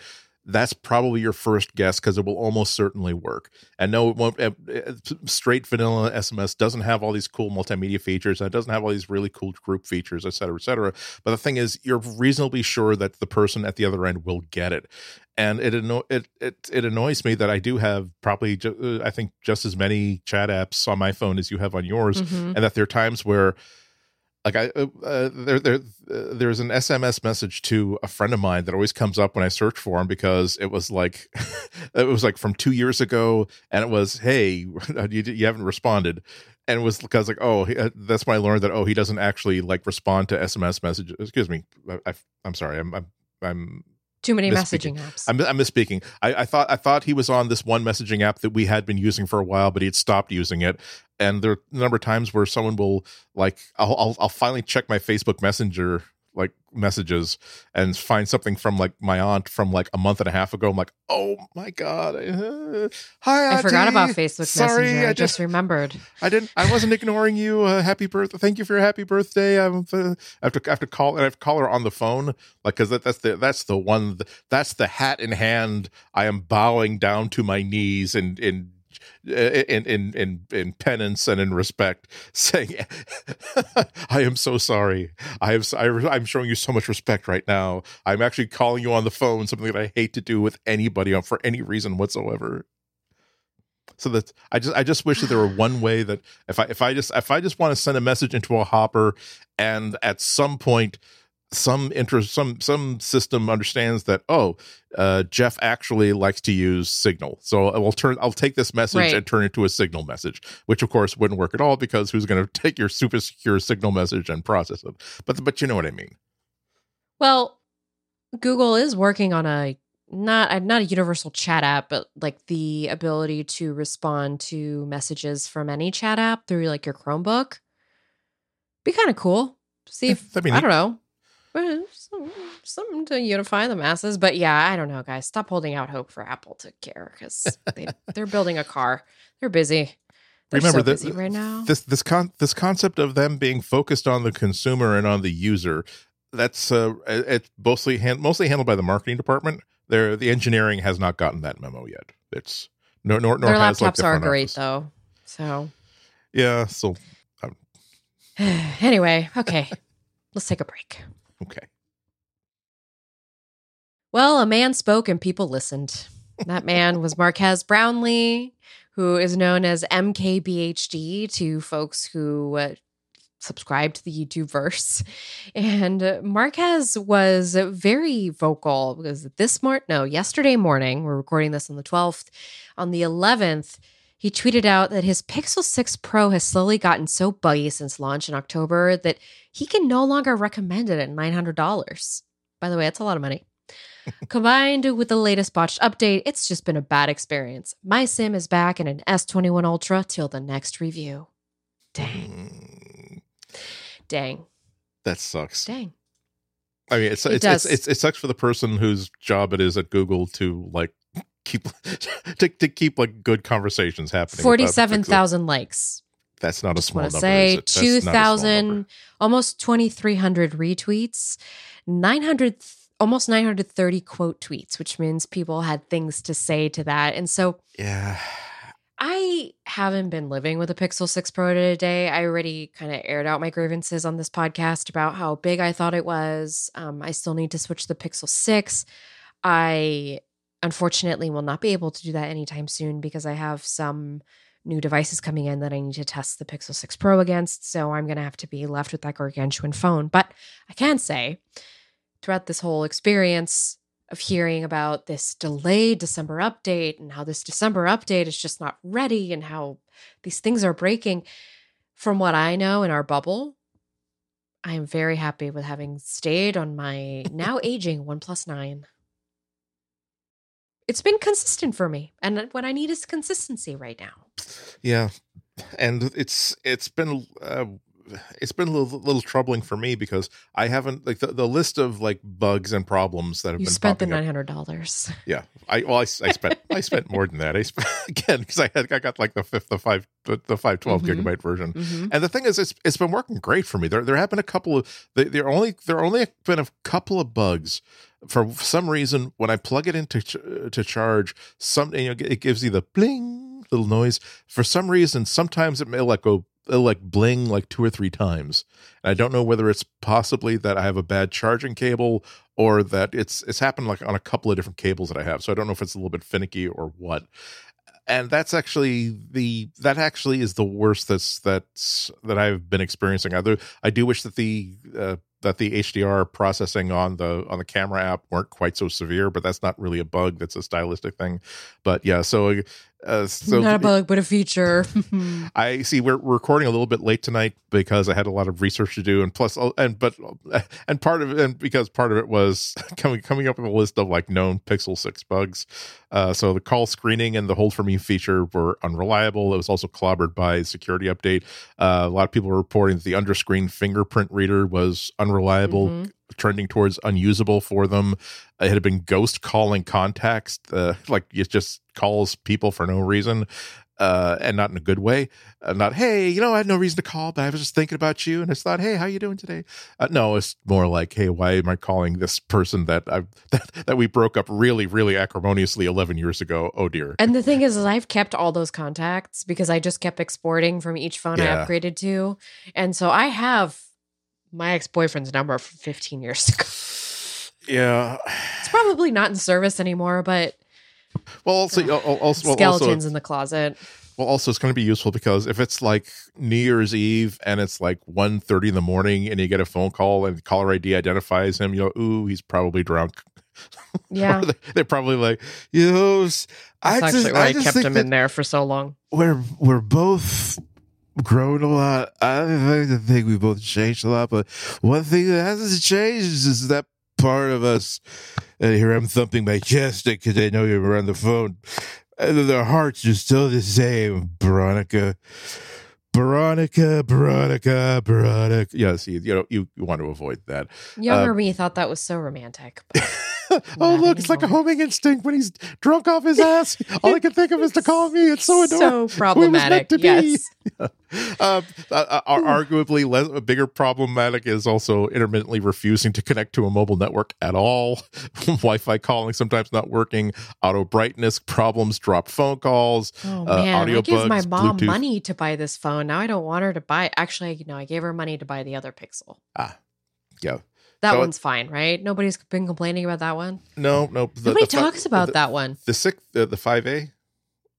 B: that's probably your first guess because it will almost certainly work. And no it won't uh, straight vanilla sms doesn't have all these cool multimedia features and it doesn't have all these really cool group features et cetera et cetera. But the thing is you're reasonably sure that the person at the other end will get it and it anno- it, it it annoys me that I do have probably ju- uh, I think just as many chat apps on my phone as you have on yours,
A: Mhm.
B: and that there are times where like I uh, uh, there there uh, there's an SMS message to a friend of mine that always comes up when I search for him because it was like it was like from two years ago, and it was hey you you haven't responded. And it was because like oh uh, that's when I learned that oh he doesn't actually like respond to SMS messages. Excuse me, I, I, I'm sorry. I'm I'm I'm
A: Too many messaging apps.
B: I'm, I'm misspeaking. I, I thought I thought he was on this one messaging app that we had been using for a while, but he had stopped using it. And there are a number of times where someone will like, I'll I'll, I'll finally check my Facebook Messenger like messages and find something from like my aunt from like a month and a half ago. I'm like, oh my god, uh, hi.
A: I forgot about Facebook
B: Sorry,
A: Messenger. I,
B: I
A: just remembered.
B: I didn't. I wasn't ignoring you. Uh, happy birthday! Thank you for your happy birthday. I'm. Uh, I have to. I have to call. And I have to call her on the phone, like because that, that's the that's the one. That's the hat in hand. I am bowing down to my knees and in. Eh, in, in in in penance and in respect, saying, "I am so sorry. I have I, I'm showing you so much respect right now. I'm actually calling you on the phone, something that I hate to do with anybody for any reason whatsoever." so that I just I just wish that there were one way that if I if I just if I just want to send a message into a hopper and at some point some interest some some system understands that oh uh, Jeff actually likes to use Signal so I will turn I'll take this message
A: Right.
B: and turn it to a Signal message which of course wouldn't work at all because who's going to take your super secure Signal message and process it but but you know what I mean
A: Well, Google is working on a not a- not a universal chat app, but like the ability to respond to messages from any chat app through like your Chromebook. Be kind of cool. See if I don't know. Some- Something to unify the masses, but yeah, I don't know, guys. Stop holding out hope for Apple to care because they, they're building a car. They're busy. They're
B: Remember
A: so busy right now.
B: this this con this concept of them being focused on the consumer and on the user that's uh it's mostly hand, mostly handled by the marketing department there the engineering has not gotten that memo yet it's nor nor, nor
A: Their
B: has,
A: laptops
B: like,
A: are great
B: office.
A: though. So
B: yeah so
A: anyway, okay. Let's take a break.
B: Okay
A: Well, a man spoke and people listened. That man was Marques Brownlee, who is known as MKBHD to folks who uh, subscribe to the YouTube verse. And Marques was very vocal because this morning, no, yesterday morning, we're recording this on the 12th, on the 11th, he tweeted out that his Pixel 6 Pro has slowly gotten so buggy since launch in October that he can no longer recommend it at $900. By the way, that's a lot of money. Combined with the latest botched update, it's just been a bad experience. My sim is back in an S21 Ultra till the next review. Dang,
B: Mm,
A: dang,
B: that sucks
A: dang.
B: i mean it's
A: It
B: it's,
A: does.
B: it's it's it sucks for the person whose job it is at google to like keep to, to keep like good conversations happening about
A: Forty-seven
B: Pixel.
A: thousand likes.
B: that's not a small number
A: say
B: is it? That's
A: two
B: not a small number.
A: thousand, almost twenty-three hundred retweets, nine hundred, almost nine hundred thirty quote tweets, which means people had things to say to that, and so
B: yeah
A: I haven't been living with a Pixel 6 Pro today. I already kind of aired out my grievances on this podcast about how big I thought it was. Um, I still need to switch to the Pixel 6. I unfortunately we will not be able to do that anytime soon because I have some new devices coming in that I need to test the Pixel 6 Pro against. So I'm going to have to be left with that gargantuan phone. But I can say throughout this whole experience, of hearing about this delayed December update and how this December update is just not ready and how these things are breaking. From what I know in our bubble, I am very happy with having stayed on my now aging OnePlus Nine. It's been consistent for me, and what I need is consistency right now.
B: Yeah, and it's it's been uh, it's been a little, little troubling for me because I haven't like the, the list of like bugs and problems that have
A: You
B: been
A: spent the nine hundred dollars.
B: Yeah, I well, I, I spent I spent more than that. I spent, again because I had I got like the fifth, the five, the, the five twelve
A: Mhm.
B: gigabyte version.
A: Mm-hmm.
B: And the thing is, it's it's been working great for me. There there have been a couple of there only there only been a couple of bugs. For some reason, when I plug it into ch- to charge, some you know it gives you the bling little noise. For some reason, sometimes it may like go it'll like bling like two or three times. And I don't know whether it's possibly that I have a bad charging cable or that it's it's happened like on a couple of different cables that I have. So I don't know if it's a little bit finicky or what. And that's actually the that actually is the worst that's that's that I've been experiencing. Do I do wish that the uh, that the HDR processing on the on the camera app weren't quite so severe, but that's not really a bug. That's a stylistic thing. But yeah, so uh, so
A: Not a bug, but a feature.
B: I see we're, recording a little bit late tonight because I had a lot of research to do, and plus, and but and part of it, and because part of it was coming coming up with a list of like known Pixel Six bugs. Uh, so the call screening and the hold for me feature were unreliable. It was also clobbered by security update. Uh, a lot of people were reporting that the underscreen fingerprint reader was unreliable
A: Mhm.
B: Trending towards unusable for them. It had been ghost calling contacts, uh, like it just calls people for no reason, uh, and not in a good way. Uh, not hey, you know, I had no reason to call, but I was just thinking about you, and I just thought, hey, how you doing today? Uh, no, it's more like, hey, why am I calling this person that I that, that we broke up really, really acrimoniously eleven years ago? Oh dear.
A: And the thing is, is I've kept all those contacts because I just kept exporting from each phone
B: Yeah.
A: I upgraded to. And so I have my ex boyfriend's number from 15 years ago.
B: Yeah.
A: It's probably not in service anymore, but
B: Well, also, al- al- also,
A: skeletons
B: also,
A: in the closet.
B: Well, also it's going to be useful because if it's like New Year's Eve and it's like 1.30 in the morning and you get a phone call and caller ID identifies him, you know, ooh, he's probably drunk.
A: Yeah.
B: They- They're probably like, you know, s- I
A: That's
B: just,
A: actually why I,
B: just
A: kept him in there for so long.
B: We're we're both grown a lot. I think, we both changed a lot, but one thing that hasn't changed is that part of us. And here I'm thumping my chest because I know you're on the phone. And their hearts are still the same, Veronica. Veronica, Veronica, Veronica. Yes, you, you know you, you want to avoid that.
A: Younger um, me thought that was so romantic. but
B: oh, look, it's like a homing instinct when he's drunk off his ass. All I can think of is to call me. It's so annoying.
A: So problematic.
B: to be.
A: Yes.
B: uh, uh, uh, arguably, less, a bigger problematic is also intermittently refusing to connect to a mobile network at all. Wi-Fi calling sometimes not working. Auto brightness problems. Dropped phone calls.
A: Oh
B: Uh,
A: man,
B: audio
A: I gave my mom
B: Bluetooth.
A: money to buy this phone. Now I don't want her to buy. Actually, no, I gave her money to buy the other Pixel.
B: Ah, yeah.
A: That
B: So it-
A: one's fine, right? Nobody's been complaining about that one.
B: No, no. The,
A: Nobody
B: the
A: talks about
B: the,
A: that one.
B: The six, the the five A,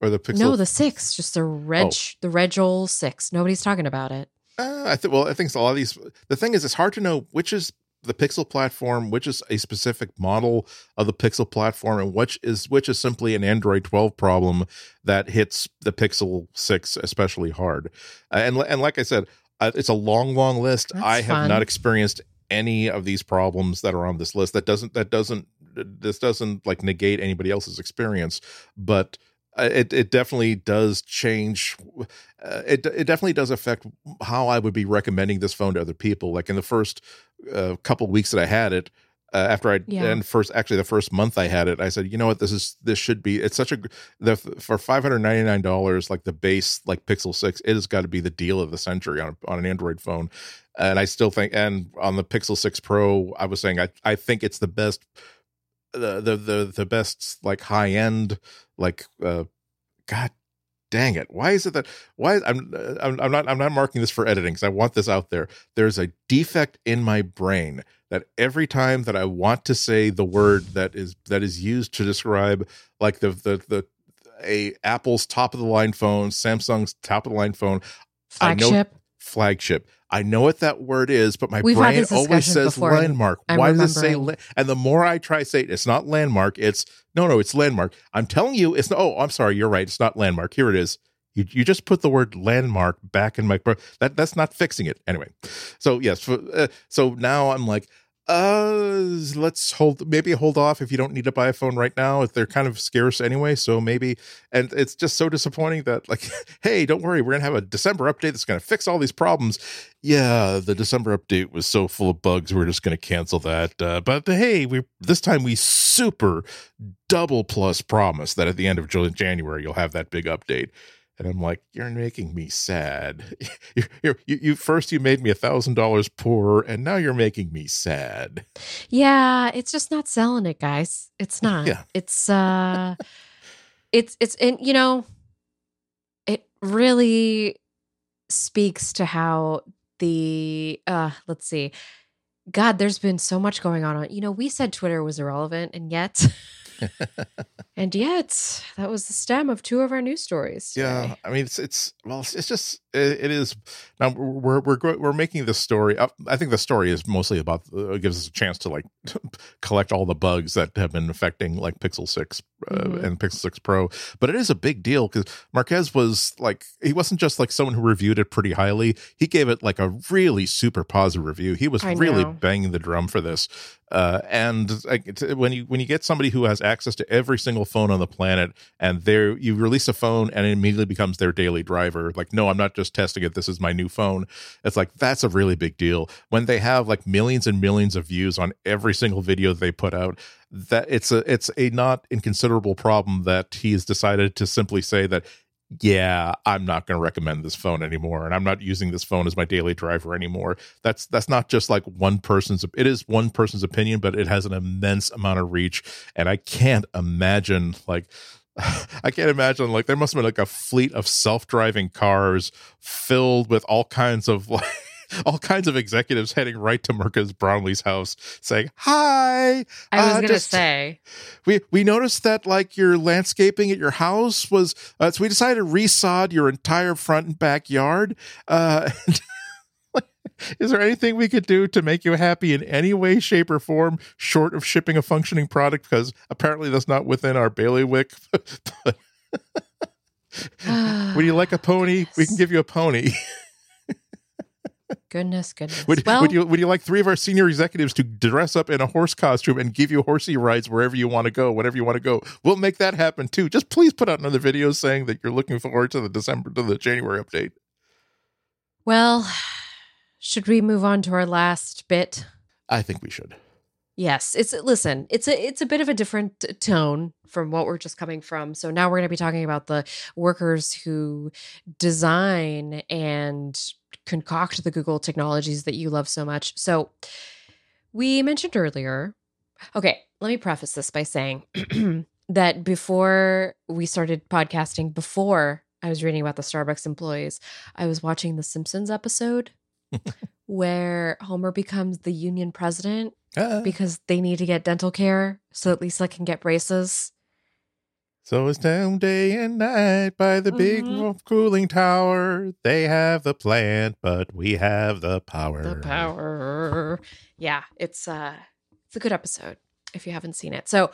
B: or the Pixel.
A: No, the six, just the reg,
B: Oh.
A: the Regol six. Nobody's talking about it.
B: Uh, I think. Well, I think a lot of these. The thing is, it's hard to know which is the Pixel platform, which is a specific model of the Pixel platform, and which is which is simply an Android 12 problem that hits the Pixel 6 especially hard. Uh, and and like I said, uh, it's a long, long list.
A: That's
B: I have
A: fun.
B: not experienced any of these problems that are on this list. That doesn't. That doesn't. This doesn't like negate anybody else's experience, but uh, it it definitely does change. Uh, it it definitely does affect how I would be recommending this phone to other people. Like in the first uh, couple weeks that I had it, uh, after I
A: Yeah.
B: and first actually the first month I had it, I said, you know what, this is this should be. It's such a the for five hundred ninety nine dollars, like the base like Pixel six, it has got to be the deal of the century on on an Android phone. And I still think, and on the Pixel six Pro, I was saying I I think it's the best. The, the the the best like high end like uh god dang it why is it that why i'm uh, i'm, I'm not i'm not marking this for editing because i want this out there there's a defect in my brain that every time that i want to say the word that is that is used to describe like the the the a apple's top of the line phone samsung's top of the line phone
A: Flagship.
B: Flagship. I know what that word is but my
A: We've
B: brain always says
A: before,
B: landmark.
A: I'm
B: why does it say la- and the more i try to say it, it's not landmark it's no no it's landmark. I'm telling you it's oh i'm sorry you're right it's not landmark. Here it is. You you just put the word landmark back in my that that's not fixing it. Anyway. So yes, uh, so now I'm like, uh, let's hold maybe hold off if you don't need to buy a phone right now. If they're kind of scarce anyway, so maybe. And it's just so disappointing that like, hey, don't worry, we're gonna have a December update that's gonna fix all these problems. Yeah, the December update was so full of bugs, we're just gonna cancel that. Uh, but hey, we this time we super double plus promise that at the end of January you'll have that big update and I'm like, you're making me sad. You're, you're, you, you first you made me a thousand dollars poorer, and now you're making me sad.
A: Yeah, it's just not selling it, guys. It's not. Yeah. It's uh, it's it's and you know, it really speaks to how the uh, let's see, God, there's been so much going on. You know, we said Twitter was irrelevant, and yet. and yet, that was the stem of two of our news stories.
B: Today. Yeah, I mean, it's it's well, it's just it, it is. Now we're we're we're making this story. Up, I think the story is mostly about uh, gives us a chance to like collect all the bugs that have been affecting like Pixel Six uh, mm-hmm. and Pixel Six Pro. But it is a big deal because Marques was like he wasn't just like someone who reviewed it pretty highly. He gave it like a really super positive review. He was really banging the drum for this. Uh, and when you when you get somebody who has access to every single phone on the planet, and there you release a phone and it immediately becomes their daily driver. Like, no, I'm not just testing it. This is my new phone. It's like that's a really big deal. When they have like millions and millions of views on every single video they put out, that it's a it's a not inconsiderable problem that he's decided to simply say that yeah, I'm not going to recommend this phone anymore, and I'm not using this phone as my daily driver anymore. That's that's not just like one person's. It is one person's opinion, but it has an immense amount of reach, and I can't imagine like. I can't imagine like there must have been like a fleet of self-driving cars filled with all kinds of like all kinds of executives heading right to Marques Brownlee's house saying, Hi.
A: I was uh, gonna say
B: we we noticed that like your landscaping at your house was uh, so we decided to resod your entire front and backyard. Uh Is there anything we could do to make you happy in any way, shape, or form, short of shipping a functioning product? Because apparently that's not within our bailiwick. Would you like a pony? We can give you a pony.
A: Goodness, goodness.
B: Would, well, would you would you like three of our senior executives to dress up in a horse costume and give you horsey rides wherever you want to go, whatever you want to go? We'll make that happen too. Just please put out another video saying that you're looking forward to the December to the January update.
A: Well, should we move on to our last bit?
B: I think we should.
A: Yes, it's listen, it's a it's a bit of a different tone from what we're just coming from. So now we're going to be talking about the workers who design and concoct the Google technologies that you love so much. So we mentioned earlier. Okay, let me preface this by saying that before we started podcasting, before I was reading about the Starbucks employees, I was watching the Simpsons episode where Homer becomes the union president uh, because they need to get dental care so that Lisa can get braces.
B: So it's down day and night by the big mm-hmm. cooling tower. They have the plant, but we have the power.
A: The power. Yeah, it's uh it's a good episode if you haven't seen it. So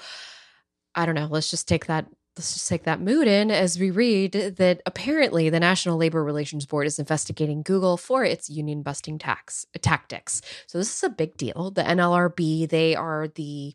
A: I don't know, let's just take that let's just take that mood in as we read that apparently the National Labor Relations Board is investigating Google for its union busting tax tactics. So this is a big deal. The NLRB, they are the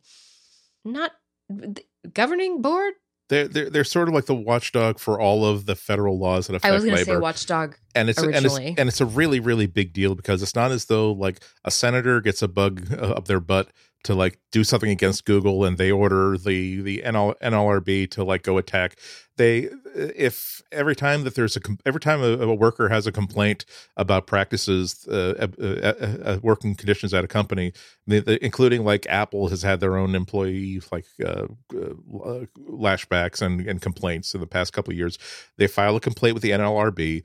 A: not the governing board
B: they're, they're they're sort of like the watchdog for all of the federal laws that affect labor. I was going to say
A: watchdog,
B: and it's
A: originally.
B: and it's and it's a really really big deal because it's not as though like a senator gets a bug uh, up their butt to like do something against Google and they order the the NL, NLRB to like go attack. They if every time that there's a every time a, a worker has a complaint about practices, uh, uh, uh, uh working conditions at a company, including like Apple has had their own employee like uh, uh, lashbacks and, and complaints in the past couple of years. They file a complaint with the NLRB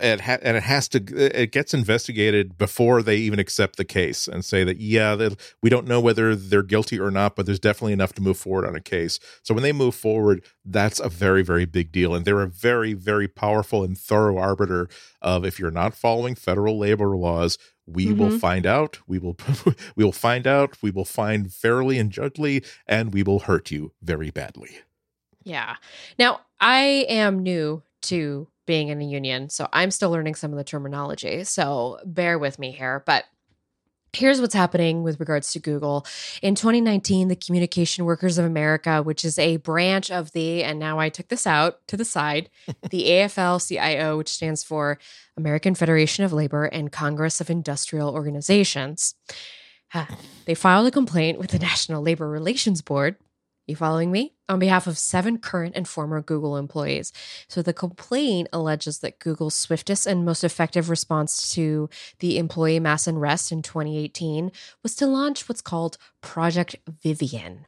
B: it ha- and it has to it gets investigated before they even accept the case and say that yeah we don't know whether they're guilty or not but there's definitely enough to move forward on a case. So when they move forward that's a very very big deal. And they're a very very powerful and thorough arbiter of if you're not following federal labor laws we mm-hmm. will find out we will we will find out we will find fairly and justly and we will hurt you very badly.
A: Yeah. Now i am new to being in a union. So I'm still learning some of the terminology. So bear with me here. But Here's what's happening with regards to Google. In 2019, the Communication Workers of America, which is a branch of the, and now I took this out to the side, the AFL CIO, which stands for American Federation of Labor and Congress of Industrial Organizations. They filed a complaint with the National Labor Relations Board you following me? On behalf of seven current and former Google employees. So the complaint alleges that Google's swiftest and most effective response to the employee mass unrest in 2018 was to launch what's called Project Vivian.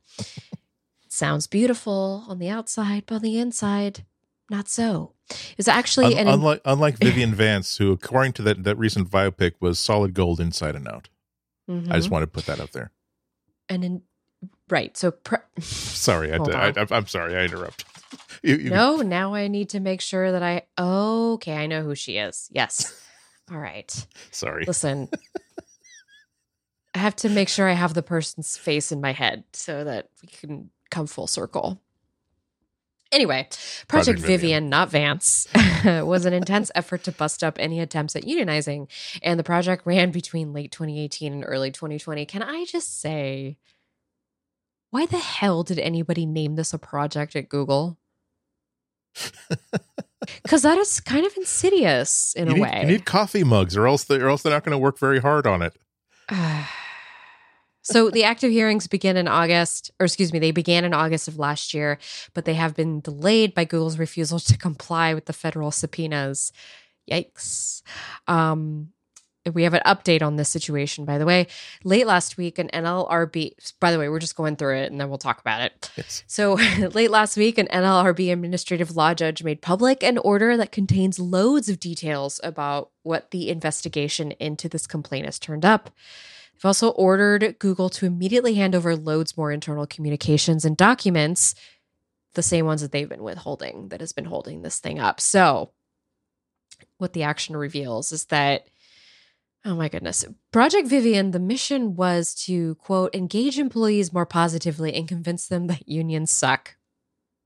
A: Sounds beautiful on the outside, but on the inside, not so. It's actually
B: Un- an unlike unlike Vivian Vance, who, according to that that recent biopic, was solid gold inside and out. Mm-hmm. I just want to put that out there.
A: And in Right. So, pre-
B: sorry, I, did. I, am sorry, I interrupted.
A: You, you, no, now I need to make sure that I. okay, I know who she is. Yes. All right.
B: Sorry.
A: Listen, I have to make sure I have the person's face in my head so that we can come full circle. Anyway, Project, Project Vivian, Vivian, not Vance, was an intense effort to bust up any attempts at unionizing, and the project ran between late 2018 and early 2020. Can I just say, why the hell did anybody name this a project at Google? Because that is kind of insidious in
B: you
A: a
B: need,
A: way.
B: You need coffee mugs, or else they, or else they're not going to work very hard on it.
A: so the active hearings begin in August, or excuse me, they began in August of last year, but they have been delayed by Google's refusal to comply with the federal subpoenas. Yikes! Um, we have an update on this situation, by the way. Late last week, an NLRB, by the way, we're just going through it and then we'll talk about it. Yes. So, late last week, an NLRB administrative law judge made public an order that contains loads of details about what the investigation into this complaint has turned up. They've also ordered Google to immediately hand over loads more internal communications and documents, the same ones that they've been withholding, that has been holding this thing up. So, what the action reveals is that Oh my goodness. Project Vivian, the mission was to, quote, engage employees more positively and convince them that unions suck.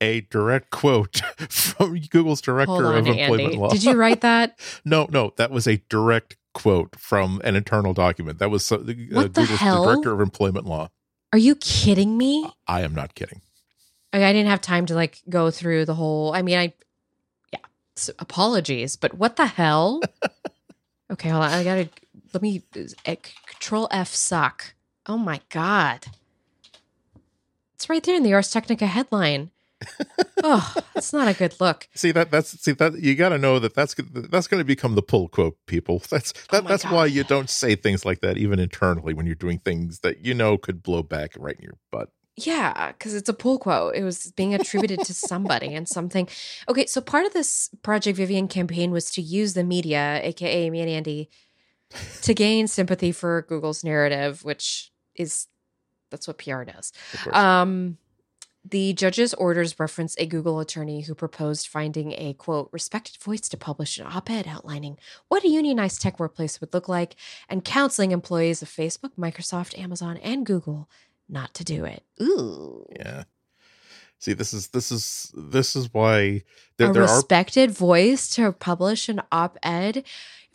B: A direct quote from Google's director on, of employment
A: Andy.
B: law.
A: Did you write that?
B: no, no, that was a direct quote from an internal document. That was uh,
A: what the
B: Google's
A: hell?
B: director of employment law.
A: Are you kidding me?
B: I am not kidding.
A: I, I didn't have time to like go through the whole. I mean, I, yeah, so apologies, but what the hell? okay, hold on. I gotta let me uh, control F suck. Oh my god. It's right there in the Ars Technica headline. oh, that's not a good look.
B: See that that's see that you got to know that that's that's going to become the pull quote people. That's that, oh that's God. why you don't say things like that even internally when you're doing things that you know could blow back right in your butt.
A: Yeah, because it's a pull quote. It was being attributed to somebody and something. Okay, so part of this Project Vivian campaign was to use the media, aka me and Andy, to gain sympathy for Google's narrative, which is that's what PR does. Um, the judge's orders reference a Google attorney who proposed finding a quote respected voice to publish an op ed outlining what a unionized tech workplace would look like and counseling employees of Facebook, Microsoft, Amazon, and Google not to do it. Ooh.
B: Yeah. See, this is this is this is why there,
A: a
B: there
A: respected are... voice to publish an op ed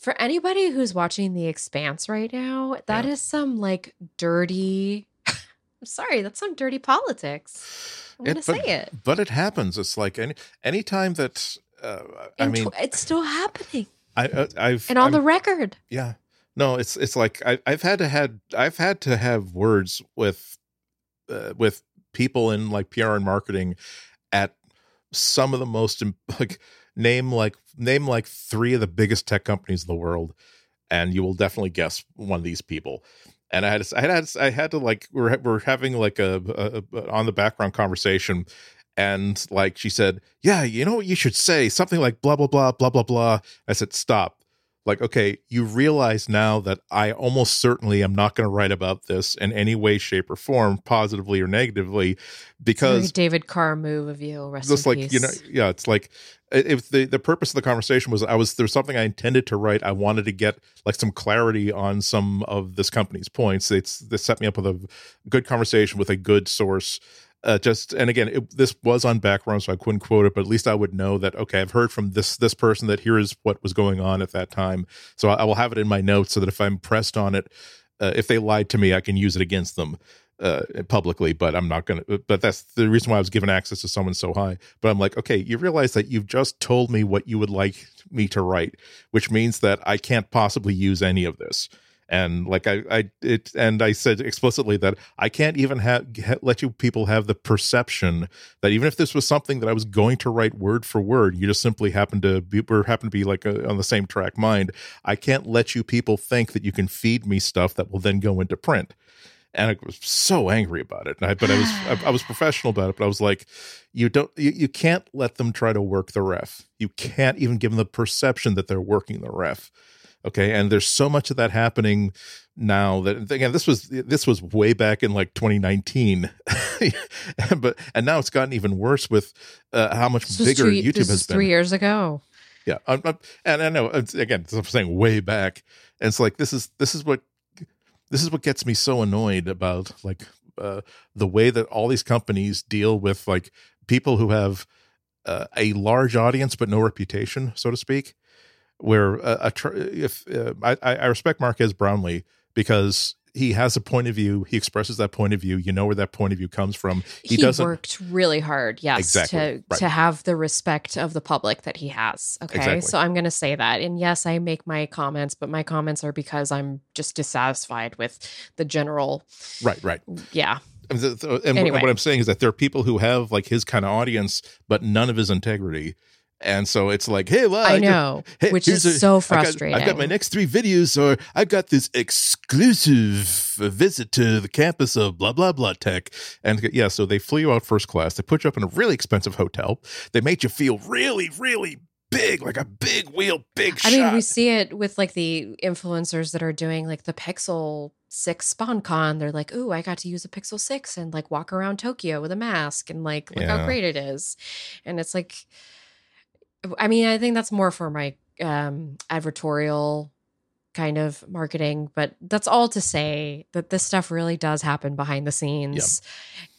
A: for anybody who's watching The Expanse right now, that yeah. is some like dirty. I'm sorry, that's some dirty politics. I'm gonna say it,
B: but it happens. It's like any anytime that uh, I mean, tw-
A: it's still happening.
B: I uh, I've
A: and on
B: I'm,
A: the record.
B: Yeah, no, it's it's like I, I've had to had I've had to have words with uh, with people in like PR and marketing at some of the most like name like name like three of the biggest tech companies in the world, and you will definitely guess one of these people. And I had to, I had I had to like we're we're having like a, a, a on the background conversation, and like she said, yeah, you know what you should say something like blah blah blah blah blah blah. I said stop like okay you realize now that i almost certainly am not going to write about this in any way shape or form positively or negatively because
A: david carr move of you. Rest just
B: like
A: peace.
B: you know yeah it's like if the the purpose of the conversation was i was there's something i intended to write i wanted to get like some clarity on some of this company's points. It's they set me up with a good conversation with a good source uh, just and again it, this was on background so i couldn't quote it but at least i would know that okay i've heard from this this person that here is what was going on at that time. So i, I will have it in my notes so that if i'm pressed on it uh, if they lied to me i can use it against them uh, publicly but i'm not gonna but that's the reason why i was given access to someone so high. But i'm like okay you realize that you've just told me what you would like me to write which means that i can't possibly use any of this and like I, I it and I said explicitly that I can't even have let you people have the perception that even if this was something that I was going to write word for word, you just simply happen to be or happen to be like a, on the same track mind. I can't let you people think that you can feed me stuff that will then go into print. And I was so angry about it. I, but I was I, I, was professional about it. But I was like, you don't you, you can't let them try to work the ref. You can't even give them the perception that they're working the ref okay and there's so much of that happening now that again this was this was way back in like 2019 but and now it's gotten even worse with uh, how much bigger
A: three,
B: youtube has
A: been three years ago.
B: Yeah I'm, I'm, and i know again i'm saying way back. And it's like this is this is what this is what gets me so annoyed about like uh, the way that all these companies deal with like people who have uh, a large audience but no reputation so to speak where a, a if uh, I, I respect Marques Brownlee because he has a point of view. He expresses that point of view. You know where that point of view comes from.
A: He, he doesn't worked really hard, yes,
B: exactly,
A: to
B: right.
A: to have the respect of the public that he has. Okay,
B: exactly.
A: so I'm going to say that, and yes, I make my comments, but my comments are because I'm just dissatisfied with the general.
B: Right, right,
A: yeah.
B: And
A: anyway.
B: what I'm saying is that there are people who have like his kind of audience, but none of his integrity and so it's like, hey, well,
A: I, I know,
B: hey,
A: which is a, so frustrating.
B: I've got, I've got, my next three videos, or I've got this exclusive visit to the campus of blah blah blah tech, and yeah, so they flew you out first class. They put you up in a really expensive hotel. They made you feel really, really big, like a big wheel, big.
A: I mean, we see it with like the influencers that are doing like the Pixel Six SponCon. They're like, "Ooh, I got to use a Pixel Six and like walk around Tokyo with a mask and like look
B: Yeah.
A: how great it is," and it's like. I mean, I think that's more for my um advertorial kind of marketing, but that's all to say that this stuff really does happen behind the scenes.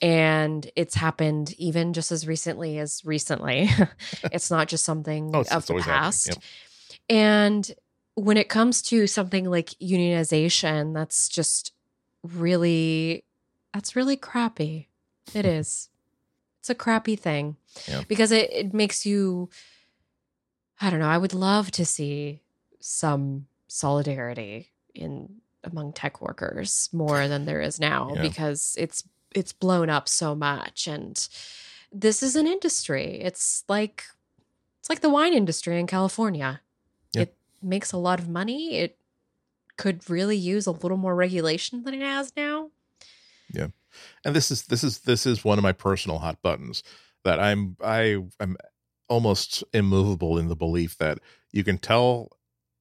A: And it's happened even just as recently as recently. it's not just something
B: Oh,
A: of the past.
B: yep.
A: And when it comes to something like unionization, that's just really that's really crappy. It is. It's a crappy thing.
B: Yeah.
A: Because it, it makes you I don't know, I would love to see some solidarity in among tech workers more than there is now
B: Yeah.
A: because it's it's blown up so much and this is an industry. It's like it's like the wine industry in California.
B: Yeah.
A: It makes a lot of money. It could really use a little more regulation than it has now. Yeah.
B: And this is this is this is one of my personal hot buttons that I'm I am almost immovable in the belief that you can tell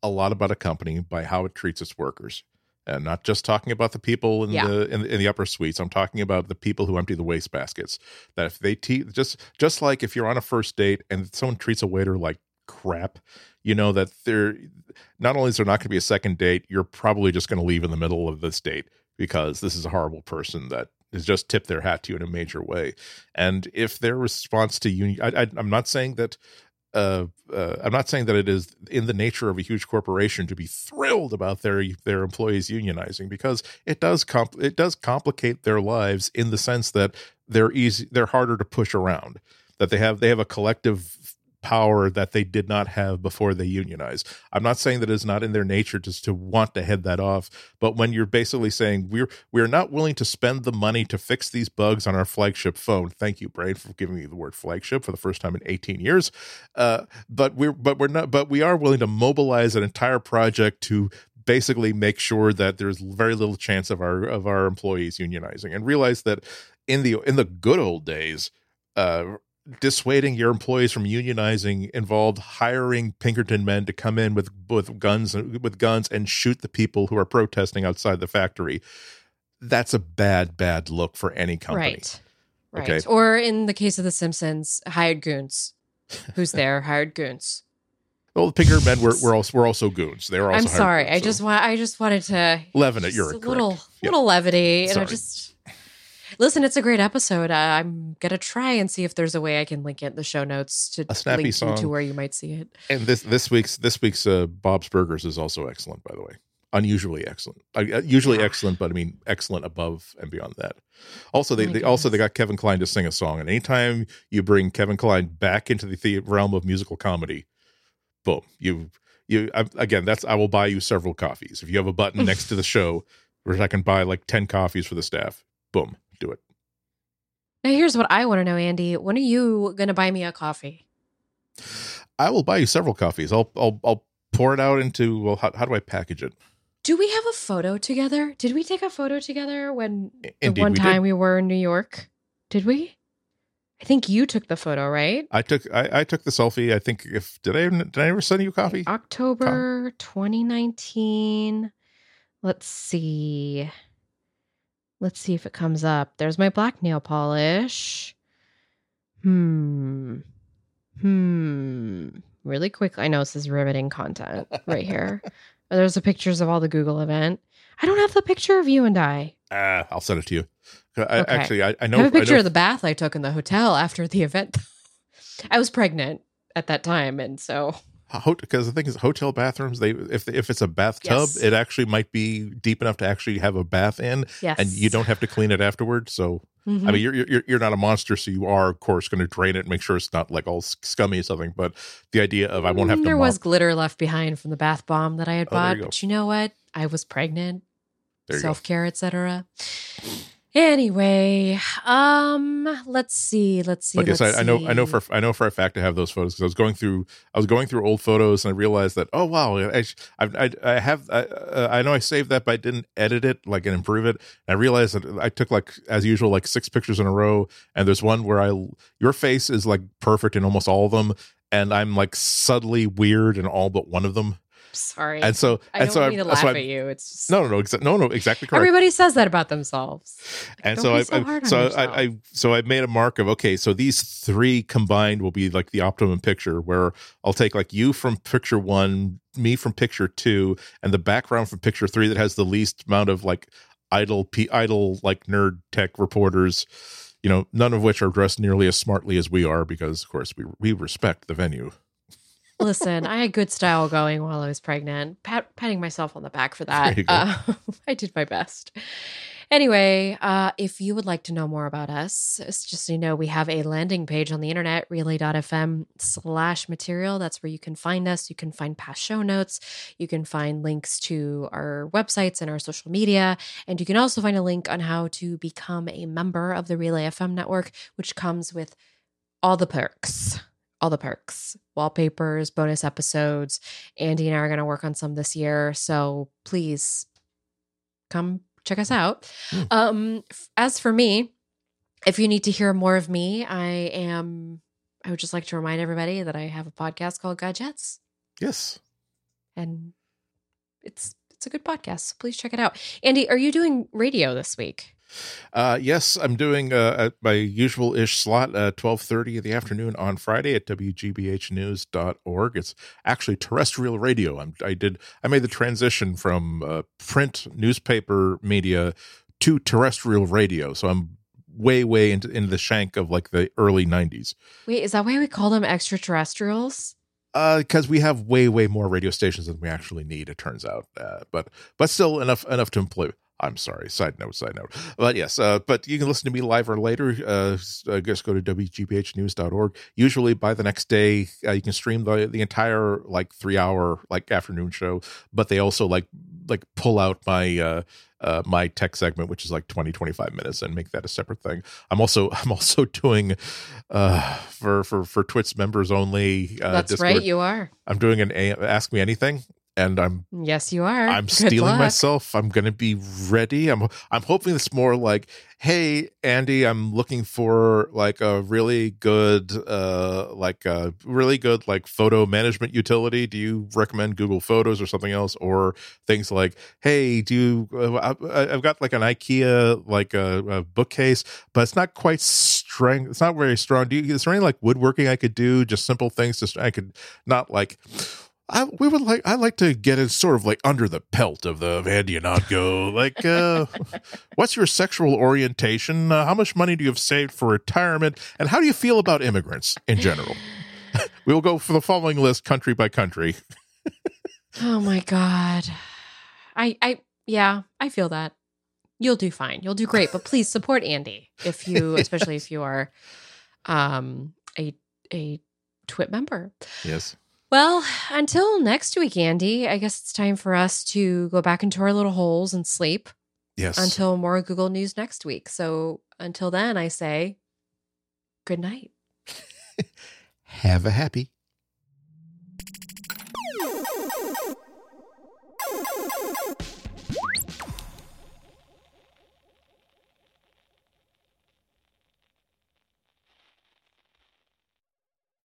B: a lot about a company by how it treats its workers. And not just talking about the people in
A: Yeah.
B: the in, in the upper suites. I'm talking about the people who empty the waste baskets. That if they te- just just like if you're on a first date and someone treats a waiter like crap, you know that they're not only is there not going to be a second date, you're probably just going to leave in the middle of this date because this is a horrible person that has just tipped their hat to you in a major way. And if their response to union, I, I'm not saying that. Uh, uh, I'm not saying that it is in the nature of a huge corporation to be thrilled about their their employees unionizing because it does comp- it does complicate their lives in the sense that they're easy they're harder to push around that they have they have a collective power that they did not have before they unionize. I'm not saying that it's not in their nature just to want to head that off, but when you're basically saying we're we're not willing to spend the money to fix these bugs on our flagship phone. Thank you, Brain, for giving me the word flagship for the first time in 18 years. Uh, but we're but we're not but we are willing to mobilize an entire project to basically make sure that there's very little chance of our of our employees unionizing and realize that in the in the good old days uh dissuading your employees from unionizing involved hiring Pinkerton men to come in with with guns with guns and shoot the people who are protesting outside the factory. That's a bad bad look for any company.
A: Right. Right.
B: Okay.
A: Or in the case of The Simpsons, hired goons. Who's there? hired goons.
B: Well, the Pinkerton men were were also were also goons. They were also
A: I'm sorry.
B: goons,
A: I
B: so-
A: just want. I just wanted to
B: Levin it, you're
A: a
B: correct.
A: little
B: Yep.
A: little levity, and I just Listen, it's a great episode. Uh, I'm gonna try and see if there's a way I can link it in the show notes to
B: A snappy
A: link
B: song.
A: to where you might see it.
B: And this this week's this week's uh, Bob's Burgers is also excellent, by the way. Unusually excellent. Uh, usually
A: Yeah.
B: excellent, but I mean excellent above and beyond that. Also, they,
A: My
B: they also they got Kevin Kline to sing a song, and anytime you bring Kevin Kline back into the, the realm of musical comedy, boom, you you I, again. That's I will buy you several coffees if you have a button next to the show where I can buy like ten coffees for the staff. Boom, do it.
A: Now, here's what I want to know, Andy. When are you gonna buy me a coffee?
B: I will buy you several coffees. I'll I'll I'll pour it out into well. How, how do I package it?
A: Do we have a photo together? Did we take a photo together when the one
B: we did.
A: time we were in New York? Did we? I think you took the photo, right?
B: I took I, I took the selfie. I think if did I did I ever send you a copy?
A: October 2019. Let's see. Let's see if it comes up. There's my black nail polish. Hmm. Hmm. Really quick. I know this is riveting content right here. There's the pictures of all the Google event. I don't have the picture of you and I.
B: Ah, I'll send it to you. I,
A: Okay.
B: Actually, I, I know
A: I have a picture of the bath I took in the hotel after the event. I was pregnant at that time, and so
B: because the thing is, hotel bathrooms. They if if it's a bathtub,
A: Yes.
B: it actually might be deep enough to actually have a bath in,
A: yes,
B: and you don't have to clean it afterwards. So
A: Mhm.
B: I mean, you're you're you're not a monster, so you are of course going to drain it and make sure it's not like all scummy or something. But the idea of I won't have to.
A: There
B: mop-
A: was glitter left behind from the bath bomb that I had
B: Oh,
A: bought,
B: you
A: but you know what? I was pregnant,
B: There
A: self care, etc. Anyway, um, let's see, let's see.
B: Yes,
A: let's
B: I, I know, I know for I know for a fact I have those photos because I was going through, I was going through old photos and I realized that oh wow, I I, I, I have, I, uh, I know I saved that, but I didn't edit it like and improve it. And I realized that I took like as usual like six pictures in a row, and there's one where I your face is like perfect in almost all of them, and I'm like subtly weird in all but one of them.
A: Sorry,
B: And so
A: I
B: and
A: don't
B: so
A: mean to laugh
B: so I,
A: at you. It's just
B: no no no exa- no no exactly correct.
A: everybody says that about themselves.
B: and
A: Don't
B: so I,
A: so
B: I so. I, I so I made a mark of okay, so these three combined will be like the optimum picture where I'll take like you from picture one, me from picture two, and the background from picture three that has the least amount of like idle p idle like nerd tech reporters. You know, none of which are dressed nearly as smartly as we are because, of course, we we respect the venue.
A: Listen, I had good style going while I was pregnant. Pat, patting myself on the back for that.
B: There you go.
A: Uh, I did my best. Anyway, uh, if you would like to know more about us, it's just so you know, we have a landing page on the internet, relay.fm slash material. That's where you can find us. You can find past show notes. You can find links to our websites and our social media. And you can also find a link on how to become a member of the Relay FM network, which comes with all the perks all the perks wallpapers bonus episodes. Andy and i are going to work on some this year so please come check us out.
B: Hmm.
A: um as for me if you need to hear more of me i am i would just like to remind everybody that i have a podcast called gadgets.
B: Yes.
A: and it's it's a good podcast so please check it out. Andy are you doing radio this week
B: Uh, yes, I'm doing uh, at my usual ish slot, uh, 1230 in the afternoon on Friday at WGBHnews.org. It's actually terrestrial radio. I'm, I did, I made the transition from uh, print newspaper media to terrestrial radio. So I'm way, way into, into the shank of like the early 90s.
A: wait is that why we call them extraterrestrials
B: Uh, because we have way, way more radio stations than we actually need, it turns out. Uh, but, but still enough, enough to employ. I'm sorry. Side note, side note. But yes, uh, but you can listen to me live or later. Uh, uh, just go to wgbhnews.org. Usually by the next day, uh, you can stream the the entire like three hour like afternoon show. But they also like like pull out my uh, uh, my tech segment, which is like 20, 25 minutes, and make that a separate thing. I'm also I'm also doing uh, for for for Twitch members only. Uh,
A: that's
B: Discord.
A: right you are
B: I'm doing an a- Ask Me Anything, and I'm
A: yes you are
B: I'm
A: Good
B: stealing
A: luck.
B: myself. I'm going to be ready. I'm I'm hoping it's more like, "Hey Andy, I'm looking for like a really good uh like a really good like photo management utility. Do you recommend Google Photos or something else or things like, "Hey, do you uh, I, I've got like an IKEA like a, a bookcase, but it's not quite strong. It's not very strong. Do you is there any like woodworking I could do? Just simple things just I could not like I we would like I like to get it sort of like under the pelt of the Andy Ihnatko. Like, uh, what's your sexual orientation? Uh, how much money do you have saved for retirement? And how do you feel about immigrants in general? we will go for the following list, country by country.
A: oh my god, I I yeah, I feel that. You'll do fine. You'll do great. But please support Andy if you, especially if you are um a a twit member.
B: Yes.
A: Well, until next week, Andy, I guess it's time for us to go back into our little holes and sleep.
B: Yes.
A: Until more Google news next week. So until then, I say good night.
B: Have a happy.